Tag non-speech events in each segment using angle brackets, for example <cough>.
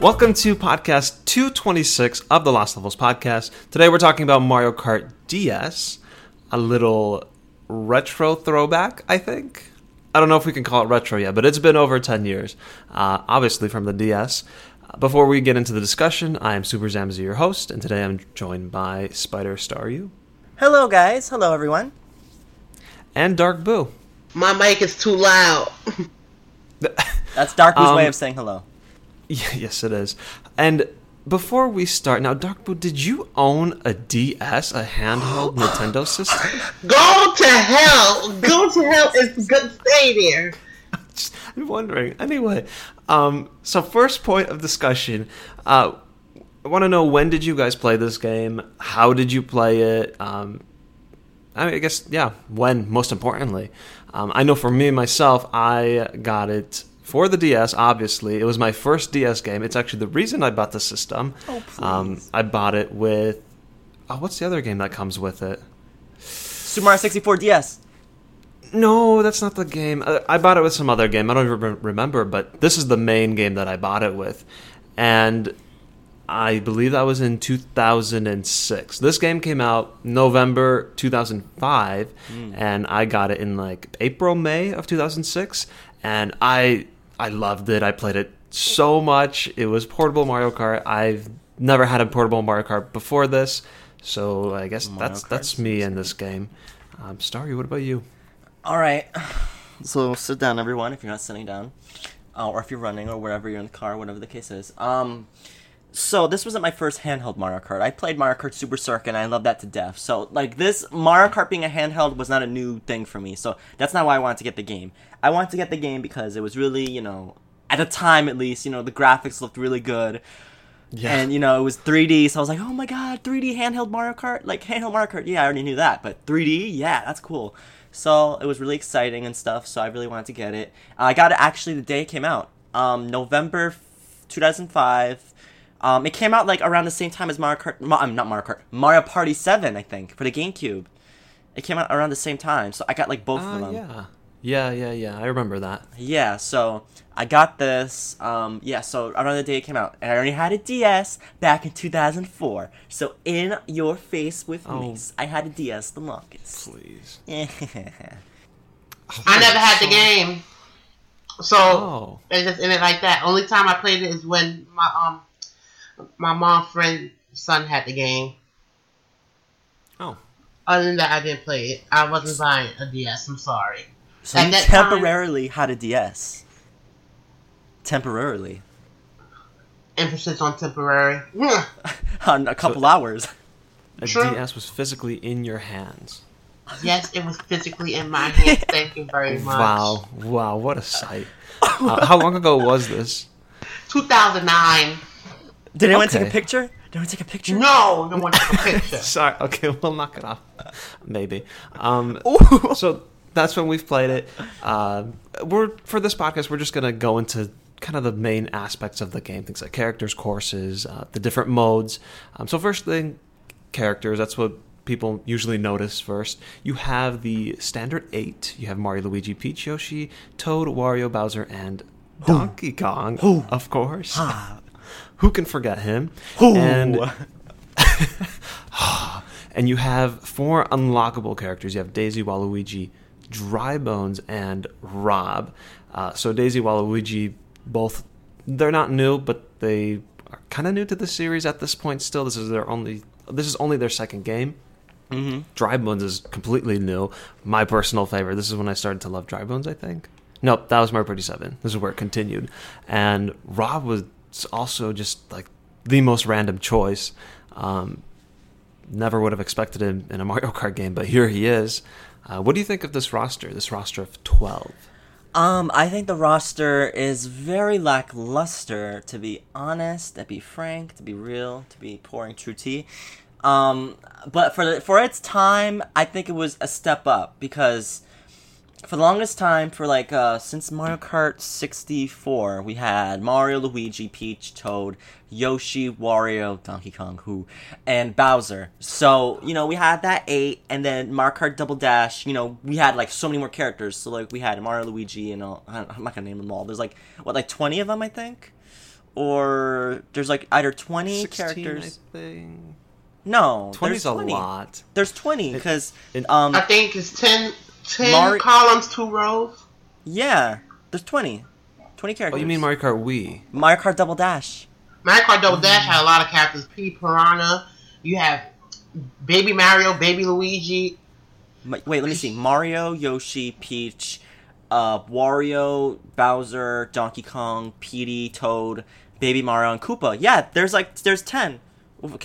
Welcome to podcast 226 of the Lost Levels podcast. Today we're talking about Mario Kart DS, a little retro throwback, I think. I don't know if we can call it retro yet, but it's been over 10 years, uh, obviously from the DS. Before we get into the discussion, I am Super Zamzy, your host, and today I'm joined by Spider Star You Hello, guys. Hello, everyone. and Dark Boo. My mic is too loud. <laughs> That's Dark Boo's Um, way of saying hello. <laughs> Yes, it is. And before we start, now, Dark Boo, did you own a DS, a handheld <gasps> Nintendo system? Go to hell. Go to hell. It's good. Stay there. <laughs> I'm wondering. Anyway, um, so first point of discussion. Uh, I want to know when did you guys play this game? How did you play it? Um, I, mean, I guess yeah. When most importantly, um, I know for me myself, I got it for the DS. Obviously, it was my first DS game. It's actually the reason I bought the system. Oh, please. Um, I bought it with. Oh, what's the other game that comes with it? Super Mario 64 DS. No, that's not the game. Uh, I bought it with some other game. I don't even remember, but this is the main game that I bought it with. And I believe that was in 2006. This game came out November 2005, and I got it in like April, May of 2006. And I I loved it. I played it so much. It was portable Mario Kart. I've never had a portable Mario Kart before this, so I guess Mario that's Kart that's me in this game. Um, Starry, what about you? All right. <sighs> So sit down, everyone, if you're not sitting down, uh, or if you're running, or wherever you're in the car, whatever the case is. Um, so this wasn't my first handheld Mario Kart. I played Mario Kart Super Circuit, and I love that to death. So like this Mario Kart being a handheld was not a new thing for me. So that's not why I wanted to get the game. I wanted to get the game because it was really, you know, at the time at least, you know, the graphics looked really good. Yeah. And you know, it was 3D, so I was like, "Oh my god, 3D handheld Mario Kart!" Like handheld Mario Kart, yeah, I already knew that, but 3D, yeah, that's cool. So it was really exciting and stuff. So I really wanted to get it. I got it actually the day it came out, um, November 2005. Um, it came out like around the same time as Mario Kart. Ma- um, not Mario Kart, Mario Party 7, I think, for the GameCube. It came out around the same time, so I got like both Ah, of them. yeah. Yeah, yeah, yeah. I remember that. Yeah, so I got this. Um, yeah, so around the day it came out, and I already had a DS back in 2004. So in your face with me, Oh. I had a DS the longest. Please. <laughs> I never had the game. So Oh. it just ended like that. Only time I played it is when my um my mom friend son had the game. Oh. Other than that, I didn't play it. I wasn't buying a DS. I'm sorry. So At you that time- temporarily had a DS. Temporarily, Emphasis on temporary. <laughs> on a couple hours. A Sure. DS was physically in your hands. yes, it was physically in my hands. <laughs> Thank you very much. Wow. Wow, what a sight. Uh, how long ago was this? 2009. Did anyone take a picture? Did anyone take a picture? No, no one took a picture. <laughs> Sorry. Okay, we'll knock it off. Maybe. Um, so that's when we've played it. Um we're for this podcast, we're just gonna go into kind of the main aspects of the game, things like characters, courses, uh, the different modes. Um, so first thing, characters. That's what people usually notice first. You have the standard eight. You have Mario, Luigi, Peach, Yoshi, Toad, Wario, Bowser, and Donkey Kong. Who? Of course. Ah. <laughs> Who can forget him? Ooh. And <laughs> <sighs> and you have four unlockable characters. You have Daisy, Waluigi, Dry Bones, and Rob. Uh, so Daisy, Waluigi, both they're not new, but they are kind of new to the series at this point. Still, this is their only this is only their second game. Mm-hmm. Dry Bones is completely new. My personal favorite. This is when I started to love Dry Bones. I think. Nope, that was Mario Party Seven. This is where it continued, and Rob was also just like the most random choice. Um, never would have expected him in a Mario Kart game, but here he is. Uh, what do you think of this roster? This roster of twelve. Um, I think the roster is very lackluster, to be honest, to be frank, to be real, to be pouring true tea. Um, but for the, for its time, I think it was a step up because for the longest time, for like uh, since Mario Kart 64, we had Mario, Luigi, Peach, Toad, Yoshi, Wario, Donkey Kong, who, and Bowser. So you know we had that eight, and then Mario Kart Double Dash. You know we had like so many more characters. So like we had Mario, Luigi, and all. I'm not gonna name them all. There's like what like 20 of them, I think, or there's like either 20 16, characters. I think. No, 20 there's is a lot. There's 20 because um I think it's 10, 10 Mari- columns, two rows. yeah, there's 20. 20 Oh, characters. you mean Mario Kart Wii? Mario Kart Double Dash? Mario Kart Double Dash had a lot of characters. P Piranha. You have Baby Mario, Baby Luigi. Ma- Wait, let me see. Mario, Yoshi, Peach, uh, Wario, Bowser, Donkey Kong, Petey, Toad, Baby Mario, and Koopa. Yeah, there's like there's ten.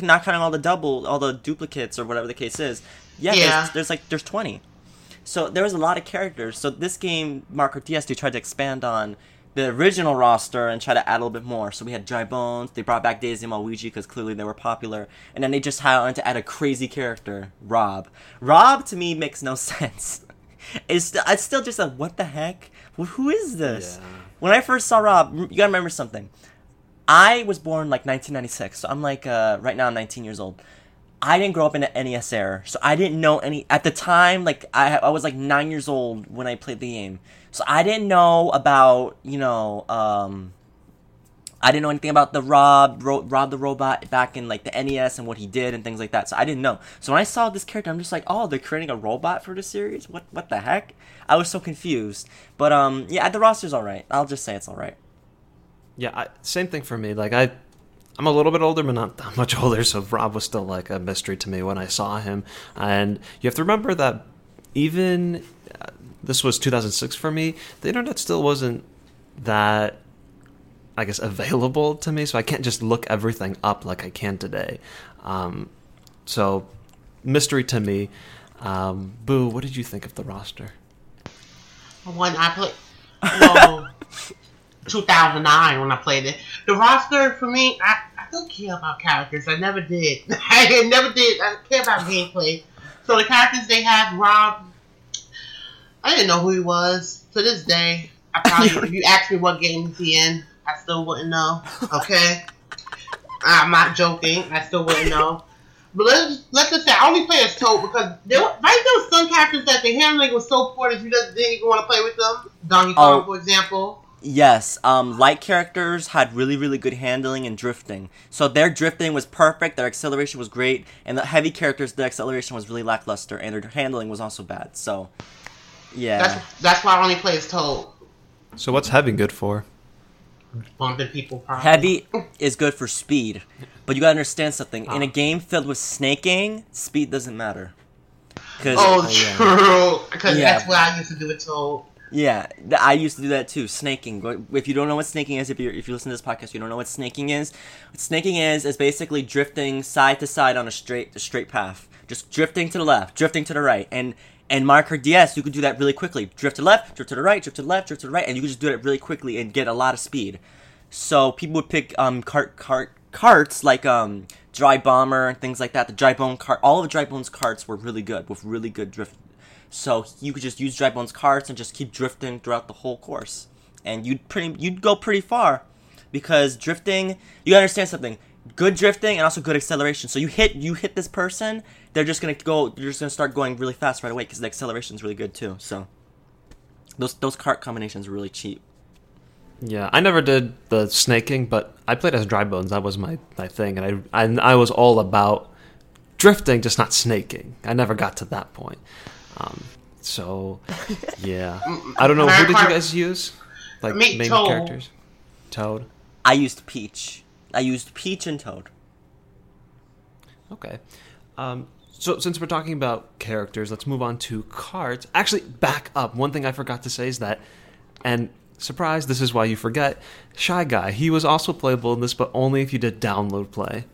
Not counting all the double, all the duplicates or whatever the case is. Yeah, Yeah. There's, there's like there's twenty. So there was a lot of characters. So this game, Marco DS, they tried to expand on the original roster and try to add a little bit more. So we had Dry Bones. They brought back Daisy and Waluigi because clearly they were popular. And then they just had to add a crazy character, Rob. Rob to me makes no <laughs> sense. It's st- it's still just like, what the heck? Wh- Who is this? Yeah. When I first saw Rob, you gotta remember something. I was born like 1996, so I'm like uh, right now I'm 19 years old. I didn't grow up in the NES era, so I didn't know any at the time. Like I, I was like nine years old when I played the game, so I didn't know about you know, um, I didn't know anything about the Rob, Ro- Rob the robot back in like the NES and what he did and things like that. So I didn't know. So when I saw this character, I'm just like, oh, they're creating a robot for the series. What what the heck? I was so confused. But um, yeah, the roster's all right. I'll just say it's all right. Yeah, I, same thing for me. Like I, I'm a little bit older, but not that much <laughs> older. So Rob was still like a mystery to me when I saw him. And you have to remember that even uh, this was 2006 for me. The internet still wasn't that, I guess, available to me. So I can't just look everything up like I can today. Um, so mystery to me. Um, Boo, what did you think of the roster? When I well, <laughs> 2009 when I played it. The roster for me, I, I don't care about characters. I never did. <laughs> I never did. I care about gameplay. So the characters they had, Rob, I didn't know who he was. To this day, I <laughs> probably if you asked me what game is he in, I still wouldn't know. Okay, I'm not joking. I still wouldn't know. But let's let's just say I only play as Toad because there were, right there were some characters that the handling was so poor that you just didn't even want to play with them. Donkey Kong, Oh. for example. Yes, um, light characters had really, really good handling and drifting. So their drifting was perfect, their acceleration was great, and the heavy characters, their acceleration was really lackluster, and their handling was also bad. So, yeah. That's that's why I only play as Toad. So what's Heavy good for? Bumping people. Probably. Heavy is good for speed, but you gotta understand something. In a Ah. game filled with snaking, speed doesn't matter. Cause Oh, yeah. true. Because Yeah. that's what I used to do with Toad. Yeah, I used to do that too. Snaking. If you don't know what snaking is, if you if you listen to this podcast, you don't know what snaking is. What snaking is is basically drifting side to side on a straight a straight path, just drifting to the left, drifting to the right, and and marker DS, you could do that really quickly. Drift to the left, drift to the right, drift to the left, drift to the right, and you could just do it really quickly and get a lot of speed. So people would pick um cart cart carts like um Dry Bomber and things like that. The Dry Bone cart, all of the Dry Bone's carts were really good with really good drift. So you could just use Dry Bone's carts and just keep drifting throughout the whole course, and you'd pretty you'd go pretty far because drifting. You understand something. Good drifting and also good acceleration. So you hit you hit this person, they're just gonna go. They're just gonna start going really fast right away because the acceleration is really good too. So those those cart combinations are really cheap. Yeah, I never did the snaking, but I played as Dry Bones. That was my, my thing, and I, I I was all about drifting, just not snaking. I never got to that point. Um, so <laughs> yeah, I don't know who did you guys use, like Me, main Toad. characters. Toad. I used Peach. I used Peach and Toad. Okay. Um, so since we're talking about characters, let's move on to cards. Actually, back up. One thing I forgot to say is that, and surprise, this is why you forget. Shy Guy. He was also playable in this, but only if you did download play.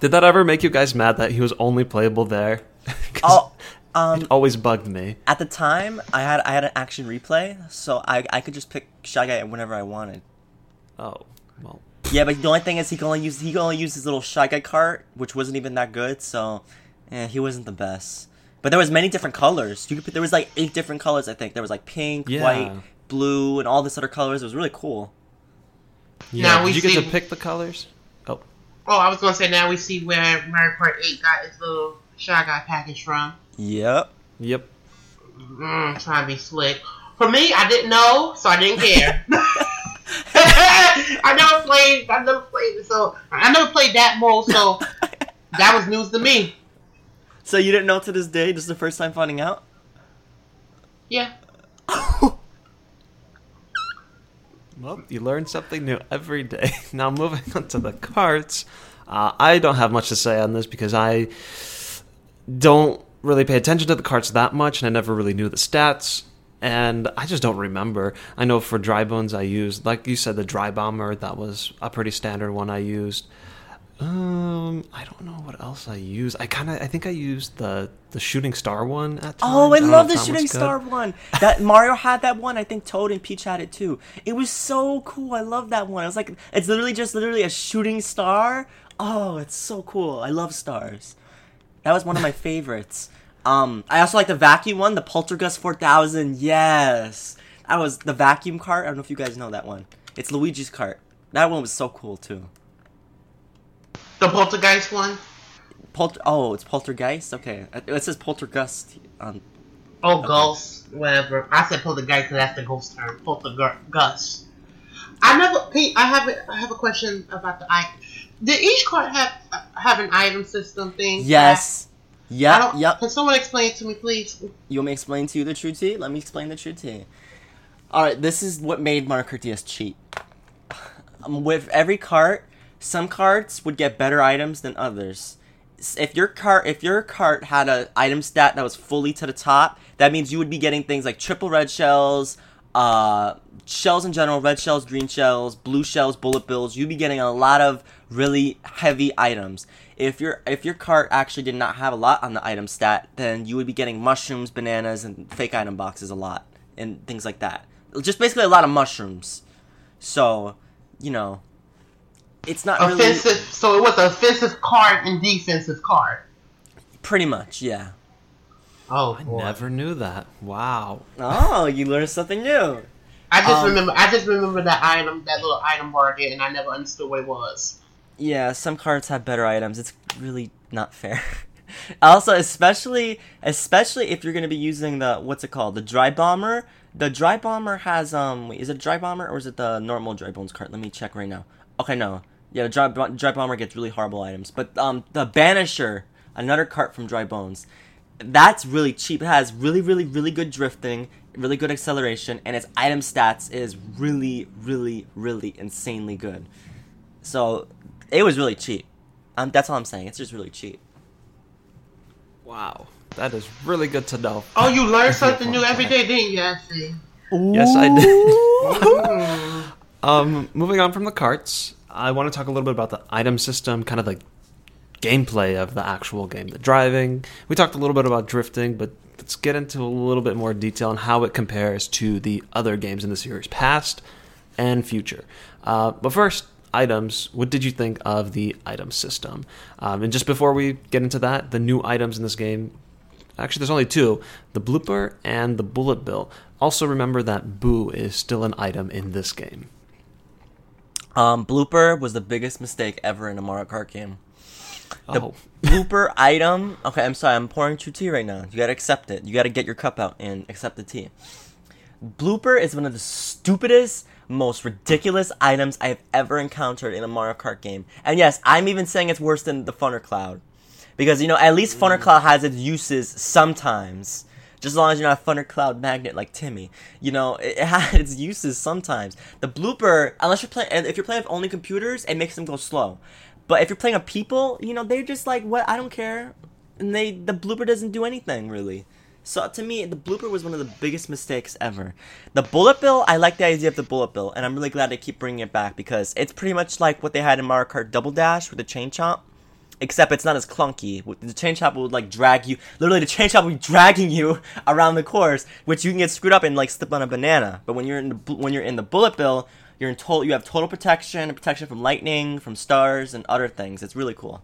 Did that ever make you guys mad that he was only playable there? <laughs> Oh, um, it always bugged me. at the time I had I had an action replay, so I I could just pick Shy Guy whenever I wanted. Oh well. Yeah, but the only thing is he can only use he can only use his little Shy Guy cart, which wasn't even that good. So, yeah, he wasn't the best. But there was many different colors. You could pick, there was like eight different colors. I think there was like pink, Yeah. white, blue, and all this other colors. It was really cool. Yeah. Now Did we you get to pick the colors? Oh, Oh, I was gonna say now we see where Mario Kart 8 got its little Shy Guy package from. Yep. yep. Mm, trying to be slick. For me, I didn't know, so I didn't care. <laughs> <laughs> I never played. I never played it, so I never played that mode. So <laughs> that was news to me. So you didn't know to this day? This is the first time finding out. Yeah. Well, you learn something new every day. Now, moving on to the carts. Uh, I don't have much to say on this because I don't really pay attention to the carts that much, and I never really knew the stats. And I just don't remember. I know for dry bones, I used, like you said, the dry bomber. That was a pretty standard one I used. Um, I don't know what else I used. I kind of, I think I used the the shooting star one at times. Oh, I don't love the shooting star one. That <laughs> Mario had that one. I think Toad and Peach had it too. It was so cool. I love that one. I was like, it's literally just literally a shooting star. Oh, it's so cool. I love stars. That was one of my favorites. Um, I also like the vacuum one, the Poltergust 4000. Yes, that was the vacuum cart. I don't know if you guys know that one. It's Luigi's cart. That one was so cool too. The poltergeist one. Polter. Oh, it's Poltergeist. Okay, it says Poltergust on Oh, ghost, whatever. I said poltergeist because that's the ghost term. Poltergust. I never. Pete, I have a, I have a question about the item. Did each card have have an item system thing? Yes. I Yep. Can someone explain it to me, please? You want me to explain to you the true tea? Let me explain the true tea. Alright, this is what made DS cheap. Um, with every cart, some carts would get better items than others. If your cart, if your cart had a item stat that was fully to the top, that means you would be getting things like triple red shells, uh, shells in general, red shells, green shells, blue shells, bullet bills. You'd be getting a lot of really heavy items. If your if your cart actually did not have a lot on the item stat, then you would be getting mushrooms, bananas, and fake item boxes a lot, and things like that. Just basically a lot of mushrooms. So, you know, it's not really Offensive. So it was an offensive card and defensive card. pretty much, yeah. Oh, I boy. never knew that. Wow. Oh, you learned something new. I just Um, remember. I just remember that item, that little item bar there, and I never understood what it was. Yeah, some cards have better items. It's really not fair. <laughs> also, especially especially if you're gonna be using the what's it called, the dry bomber. The dry bomber has um, wait, is it dry bomber or is it the normal dry bones card? Let me check right now. Okay, no, yeah, the dry, dry bomber gets really horrible items, but um, the banisher, another cart from dry bones, that's really cheap. It has really, really, really good drifting, really good acceleration, and its item stats is really, really, really insanely good. So it was really cheap. Um, that's all I'm saying. It's just really cheap. Wow. That is really good to know. Oh, you learn something new fun every fact. day, didn't you? I see. Yes, I did. <laughs> Um, moving on from the carts, I want to talk a little bit about the item system, kind of the gameplay of the actual game, the driving. We talked a little bit about drifting, but let's get into a little bit more detail on how it compares to the other games in the series, past and future. Uh, but first, items. What did you think of the item system? Um, and just before we get into that, the new items in this game. Actually, there's only two the blooper and the bullet bill. Also, remember that Boo is still an item in this game. Um, blooper was the biggest mistake ever in a Mario Kart game. The Oh, <laughs> blooper item. Okay, I'm sorry. I'm pouring true tea right now. You gotta accept it. You gotta get your cup out and accept the tea. Blooper is one of the stupidest, most ridiculous items I have ever encountered in a Mario Kart game. And yes, I'm even saying it's worse than the Thunder Cloud. Because, you know, at least Thunder mm. Cloud has its uses sometimes. Just as long as you're not a Thunder Cloud magnet like Timmy. You know, it, <laughs> it has its uses sometimes. The blooper, unless you're playing, if you're playing with only computers, it makes them go slow. But if you're playing with people, you know, they're just like, what? I don't care. And they, the blooper doesn't do anything really. So to me, the blooper was one of the biggest mistakes ever. The bullet bill, I like the idea of the bullet bill, and I'm really glad they keep bringing it back because it's pretty much like what they had in Mario Kart Double Dash with the chain chomp except it's not as clunky. The chain chomp would like drag you. Literally, the chain chomp would be dragging you <laughs> around the course, which you can get screwed up and like slip on a banana. But when you're in the when you're in the bullet bill, you're in total. You have total protection protection from lightning, from stars, and other things. It's really cool.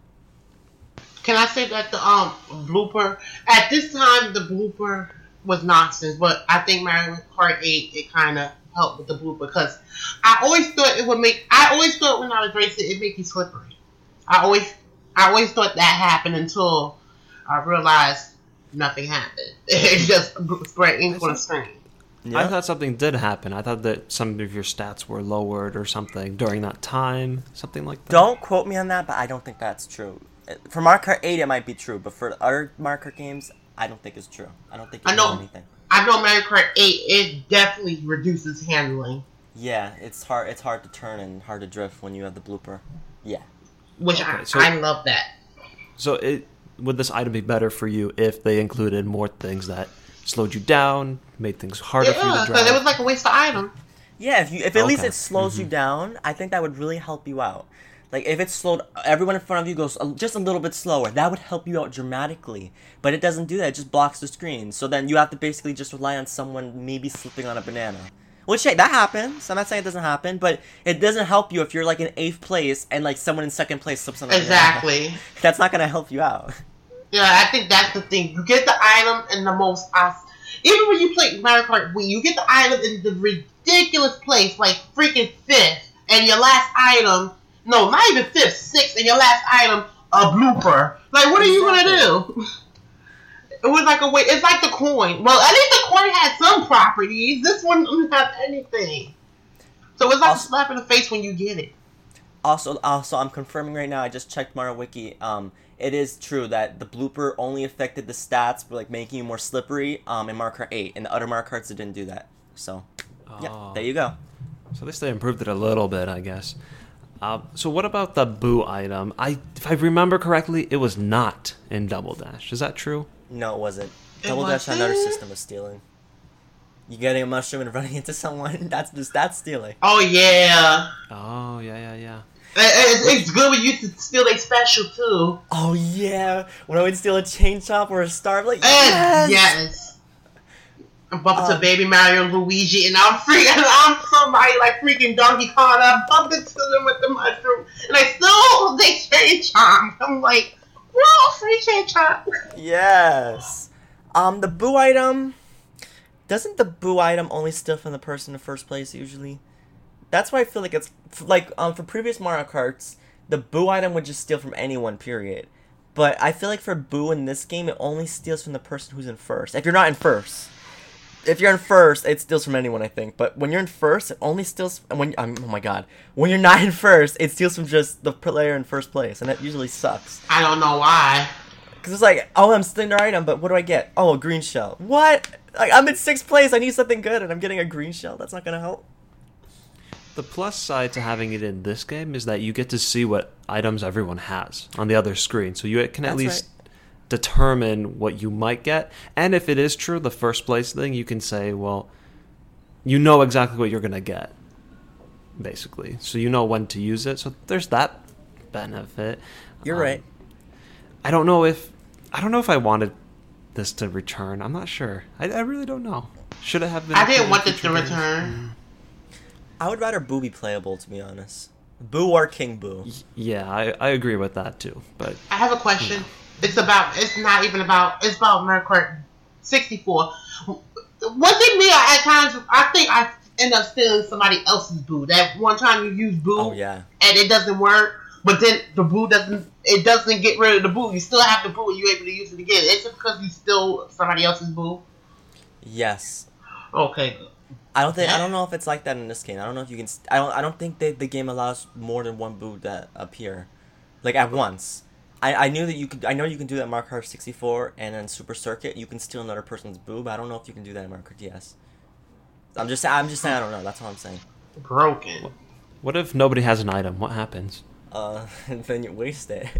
Can I say that the um blooper at this time the blooper was nonsense, but I think Mario Kart 8 it kind of helped with the blooper because I always thought it would make. I always thought when I was racing it make you slippery. I always I always thought that happened until I realized nothing happened. <laughs> It just spread ink on the screen. I thought something did happen. I thought that some of your stats were lowered or something during that time, something like that. Don't quote me on that, but I don't think that's true. For Mario Kart 8, it might be true, but for other Mario Kart games, I don't think it's true. I don't think I know. know anything. I know Mario Kart 8, it definitely reduces handling, Yeah, it's hard. It's hard to turn and hard to drift when you have the blooper. Yeah. which I, so- I love that. So it would this item be better for you if they included more things that slowed you down, made things harder for you Yeah, to because drive? it was like a waste of item. Yeah, if you if at least it slows you mm-hmm. down, I think that would really help you out. Like if it slowed everyone in front of you goes just a little bit slower, that would help you out dramatically. But it doesn't do that; it just blocks the screen. So then you have to basically just rely on someone maybe slipping on a banana. Which hey, that happens. I'm not saying it doesn't happen, but it doesn't help you if you're like in eighth place and like someone in second place slips on a banana. Exactly. <laughs> That's not gonna help you out. Yeah, I think that's the thing. You get the item in the most os- even when you play Mario Kart Wii, you get the item in the ridiculous place, like freaking fifth, and your last item, no, not even fifth, sixth, and your last item, a blooper. Like, what are you gonna do? It was like a way. It's like the coin. Well, at least the coin had some properties. This one doesn't have anything. So it's like Also- a slap in the face when you get it. Also, also, I'm confirming right now. I just checked Mario Wiki. Um, it is true that the blooper only affected the stats, for like making you more slippery. Um, in Mario Kart 8, and the other Mario Karts it didn't do that. So, yeah, Oh. there you go. So at least they improved it a little bit, I guess. Uh, so what about the boo item? I, if I remember correctly, it was not in Double Dash. Is that true? No, it wasn't. It Double Dash on another system of stealing. You getting a mushroom and <laughs> running into someone? That's just that's stealing. Oh yeah. Oh yeah, yeah, yeah. It- It's, it's good when you can steal a special too. Oh yeah, when I would steal a chain chomp or a star, I'm like Yes. yes. I'm bumping Uh, to Baby Mario and Luigi, and I'm freaking. I'm somebody like freaking Donkey Kong. I'm bumping to them with the mushroom, and I still they chain chomp. I'm like, whoa, free chain chomp. Yes. Um, the boo item. Doesn't the boo item only steal from the person in the first place usually? That's why I feel like it's like um for previous Mario Karts, the boo item would just steal from anyone. Period. But I feel like for boo in this game, it only steals from the person who's in first. If you're not in first, if you're in first, it steals from anyone. I think. But when you're in first, it only steals. And when um, oh my god, when you're not in first, it steals from just the player in first place, and that usually sucks. I don't know why. Because it's like, oh, I'm stealing their item, but what do I get? Oh, a green shell. What? Like, I'm in sixth place. I need something good, and I'm getting a green shell. That's not gonna help. The plus side to having it in this game is that you get to see what items everyone has on the other screen, so you can at That's least determine what you might get. And if it is true, the first place thing, you can say, well, you know exactly what you're gonna get, basically. So you know when to use it. So there's that benefit. You're Um, right. I don't know if I don't know if I wanted this to return. I'm not sure. I, I really don't know. Should it have been? I didn't want in this to future games? return. I would rather Boo be playable, to be honest. Boo or King Boo. Yeah, I, I agree with that too. But I have a question. It's about. It's not even about. It's about Mario Kart 64. One thing me, I, at times, I think I end up stealing somebody else's boo. That one time you use boo, Oh yeah. and it doesn't work, but then the boo doesn't. It doesn't get rid of the boo. You still have the boo, and you're able to use it again. It's just because you steal somebody else's boo. Yes. Okay. I don't think I don't know if it's like that in this game. I don't know if you can. I don't. I don't think that the game allows more than one Boo that appear, like at once. I, I knew that you could. I know you can do that in Mario Kart 64 and then Super Circuit. You can steal another person's boob. I don't know if you can do that in Mario Kart DS. I'm just. I'm just saying. I don't know. That's all I'm saying. Broken. what if nobody has an item? What happens? Uh, <laughs> then you waste it. <laughs>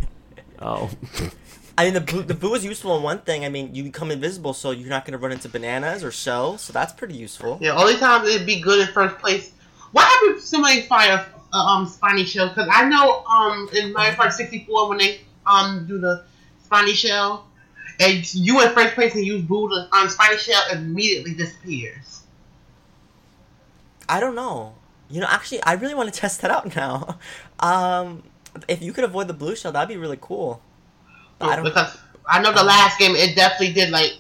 Oh, <laughs> I mean, the boo, the boo is useful in one thing. I mean, you become invisible, so you're not going to run into bananas or shells. So that's pretty useful. Yeah, only time it'd be good in first place. What happened if somebody fire um spiny shell? Because I know um in Mario Kart 64 when they um do the spiny shell, and you in first place and use boo the um spiny shell immediately disappears. I don't know. You know, actually, I really want to <laughs> test that out now. Um, if you could avoid the blue shell, that'd be really cool. But I don't. because I know the last game it definitely did like.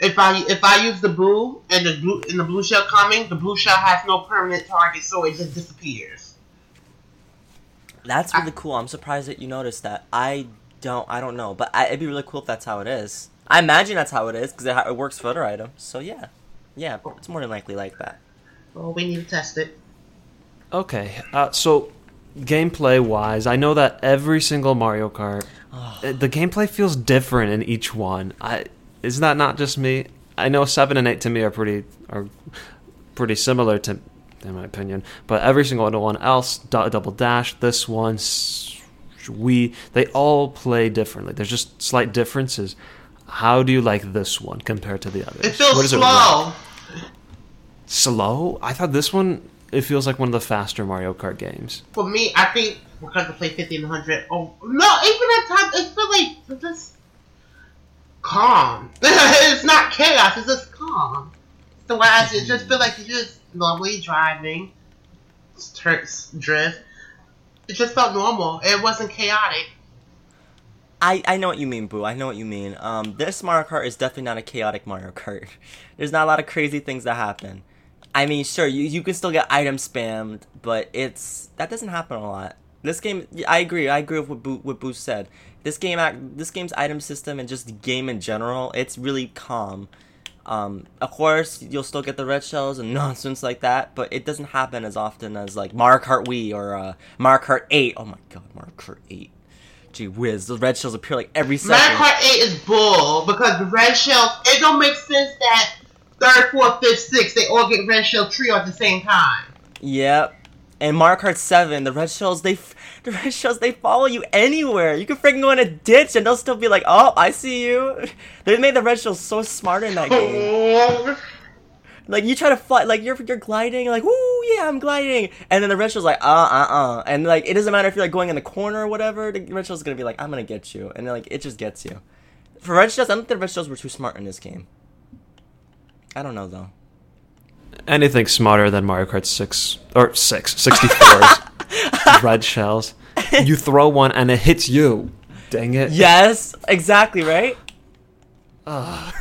If I if I use the blue and the blue and the blue shell coming, the blue shell has no permanent target, so it just disappears. That's really cool. I'm surprised that you noticed that. I don't. I don't know, but I, it'd be really cool if that's how it is. I imagine that's how it is because it, it works for other items. So yeah, Yeah, it's more than likely like that. Well, we need to test it. Okay, uh, so gameplay wise, I know that every single Mario Kart, uh, the gameplay feels different in each one. I is that not just me? I know seven and eight to me are pretty are pretty similar to, in my opinion. But every single one else, Double Dash, this one, We they all play differently. There's just slight differences. How do you like this one compared to the others? It feels What is slow. like? Slow? I thought this one it feels like one of the faster Mario Kart games. For me, I think because I play 50 and 100. Oh, no, even at times, it feels like it's just calm. <laughs> it's not chaos, it's just calm. The way I it just feel like you're just normally driving, turns, drift. It just felt normal. It wasn't chaotic. I, I know what you mean, Boo. I know what you mean. Um, this Mario Kart is definitely not a chaotic Mario Kart. <laughs> There's not a lot of crazy things that happen. I mean, sure, you, you can still get item spammed, but it's that doesn't happen a lot. This game, I agree. I agree with what Boo, what Boo said. This game, act, this game's item system and just the game in general, it's really calm. Um, of course, you'll still get the red shells and <laughs> nonsense like that, but it doesn't happen as often as like Mario Kart Wii or uh, Mario Kart 8. Oh my god, Mario Kart 8. Gee whiz, those red shells appear like every second. Mario. Kart 8 is bull because the red shells, it don't make sense that third, fourth, fifth, sixth, they all get red shell trio at the same time. Yep. And Mario Kart 7, the red shells, they <laughs> the red shells, they follow you anywhere. You can freaking go in a ditch and they'll still be like, "Oh, I see you." <laughs> They made the red shells so smart in that game. <laughs> Like you try to fly, like you're you're gliding, you're like, "Woo, yeah, I'm gliding," and then the red shell's like, "Uh, uh, uh," and like it doesn't matter if you're like going in the corner or whatever. The red shell's gonna be like, "I'm gonna get you," and then, like it just gets you. For red shells, I don't think the red shells were too smart in this game. I don't know though. Anything smarter than Mario Kart 6 or 6, 64's <laughs> red shells. You throw one and it hits you. Dang it. Yes, exactly right. <sighs>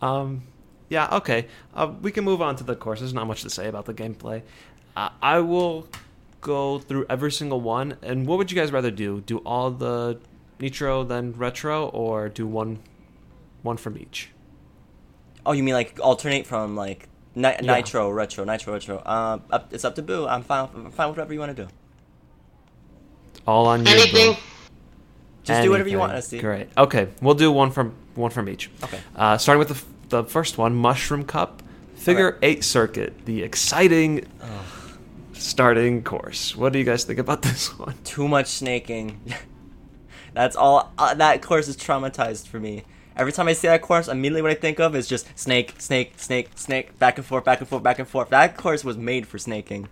Um, yeah, okay. Uh, we can move on to the course. There's not much to say about the gameplay. Uh, I will go through every single one. And what would you guys rather do? Do all the Nitro, then Retro, or do one, one from each? Oh, you mean like alternate from like ni- Yeah. nitro, retro, nitro, retro? Um, up, it's up to Boo. I'm fine. I'm fine with whatever you want to do. All on you. Anything. Boo. Just do whatever you Anything. want, SC. Great. Okay, we'll do one from one from each. Okay. Uh, starting with the, f- the first one, Mushroom Cup, Figure Okay. Eight Circuit, the exciting starting course. What do you guys think about <laughs> this one? Too much snaking. <laughs> That's all. Uh, that course is traumatized for me. Every time I see that course, immediately what I think of is just snake, snake, snake, snake, back and forth, back and forth, back and forth. That course was made for snaking.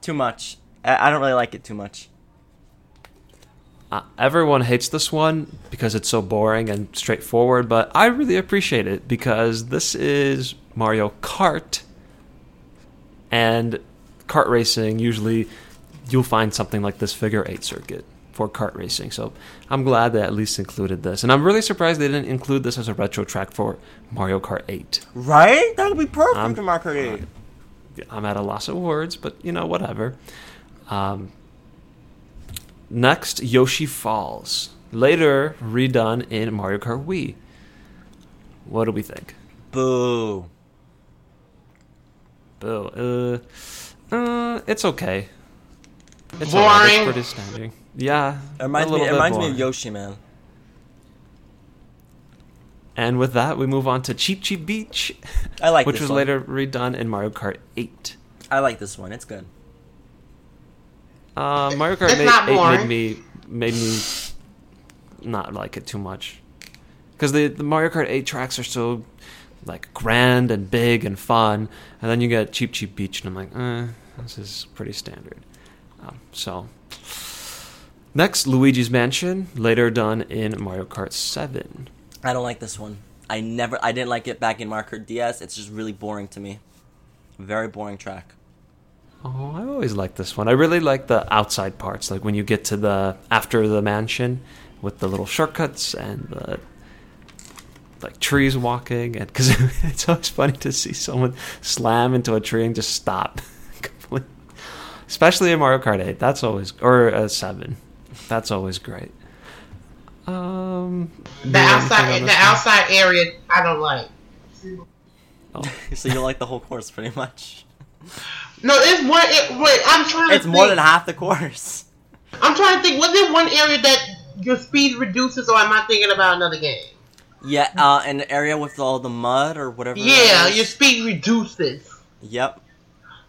Too much. I, I don't really like it too much. Uh, everyone hates this one because it's so boring and straightforward, but I really appreciate it because this is Mario Kart, and kart racing usually you'll find something like this figure eight circuit for kart racing. So I'm glad they at least included this, and I'm really surprised they didn't include this as a retro track for Mario Kart 8. Right? That would be perfect Um, for Mario Kart 8. I'm at a loss of words, but you know, whatever. Um, next, Yoshi Falls, later redone in Mario Kart Wii. What do we think? Boo. Boo. Uh, uh, it's okay. It's alright, Boring. It's pretty standard. Yeah, It reminds a me. It bit reminds me of Yoshi, man. And with that, we move on to Cheep Cheep Beach, I like which this was one. later redone in Mario Kart 8. I like this one. It's good. Uh, Mario Kart It's 8, not 8 made me made me not like it too much because the the Mario Kart 8 tracks are so like grand and big and fun, and then you get Cheep Cheep Beach, and I'm like, eh, this is pretty standard. Um, so next, Luigi's Mansion, later done in Mario Kart 7. I don't like this one. I never. I didn't like it back in Mario Kart DS. It's just really boring to me. Very boring track. Oh, I always like this one. I really like the outside parts, like when you get to the after the mansion with the little shortcuts and the like trees walking, and because <laughs> it's always funny to see someone slam into a tree and just stop, <laughs> especially in Mario Kart 8. That's always or uh, seven. That's always great. Um, The outside, the one? outside area, I don't like. Oh. <laughs> so you like the whole course pretty much. No, it's one. It, wait, I'm trying to. It's more think. than half the course. I'm trying to think. Was there one area that your speed reduces, or am I thinking about another game? Yeah, uh, an area with all the mud or whatever. Yeah, your speed reduces. Yep.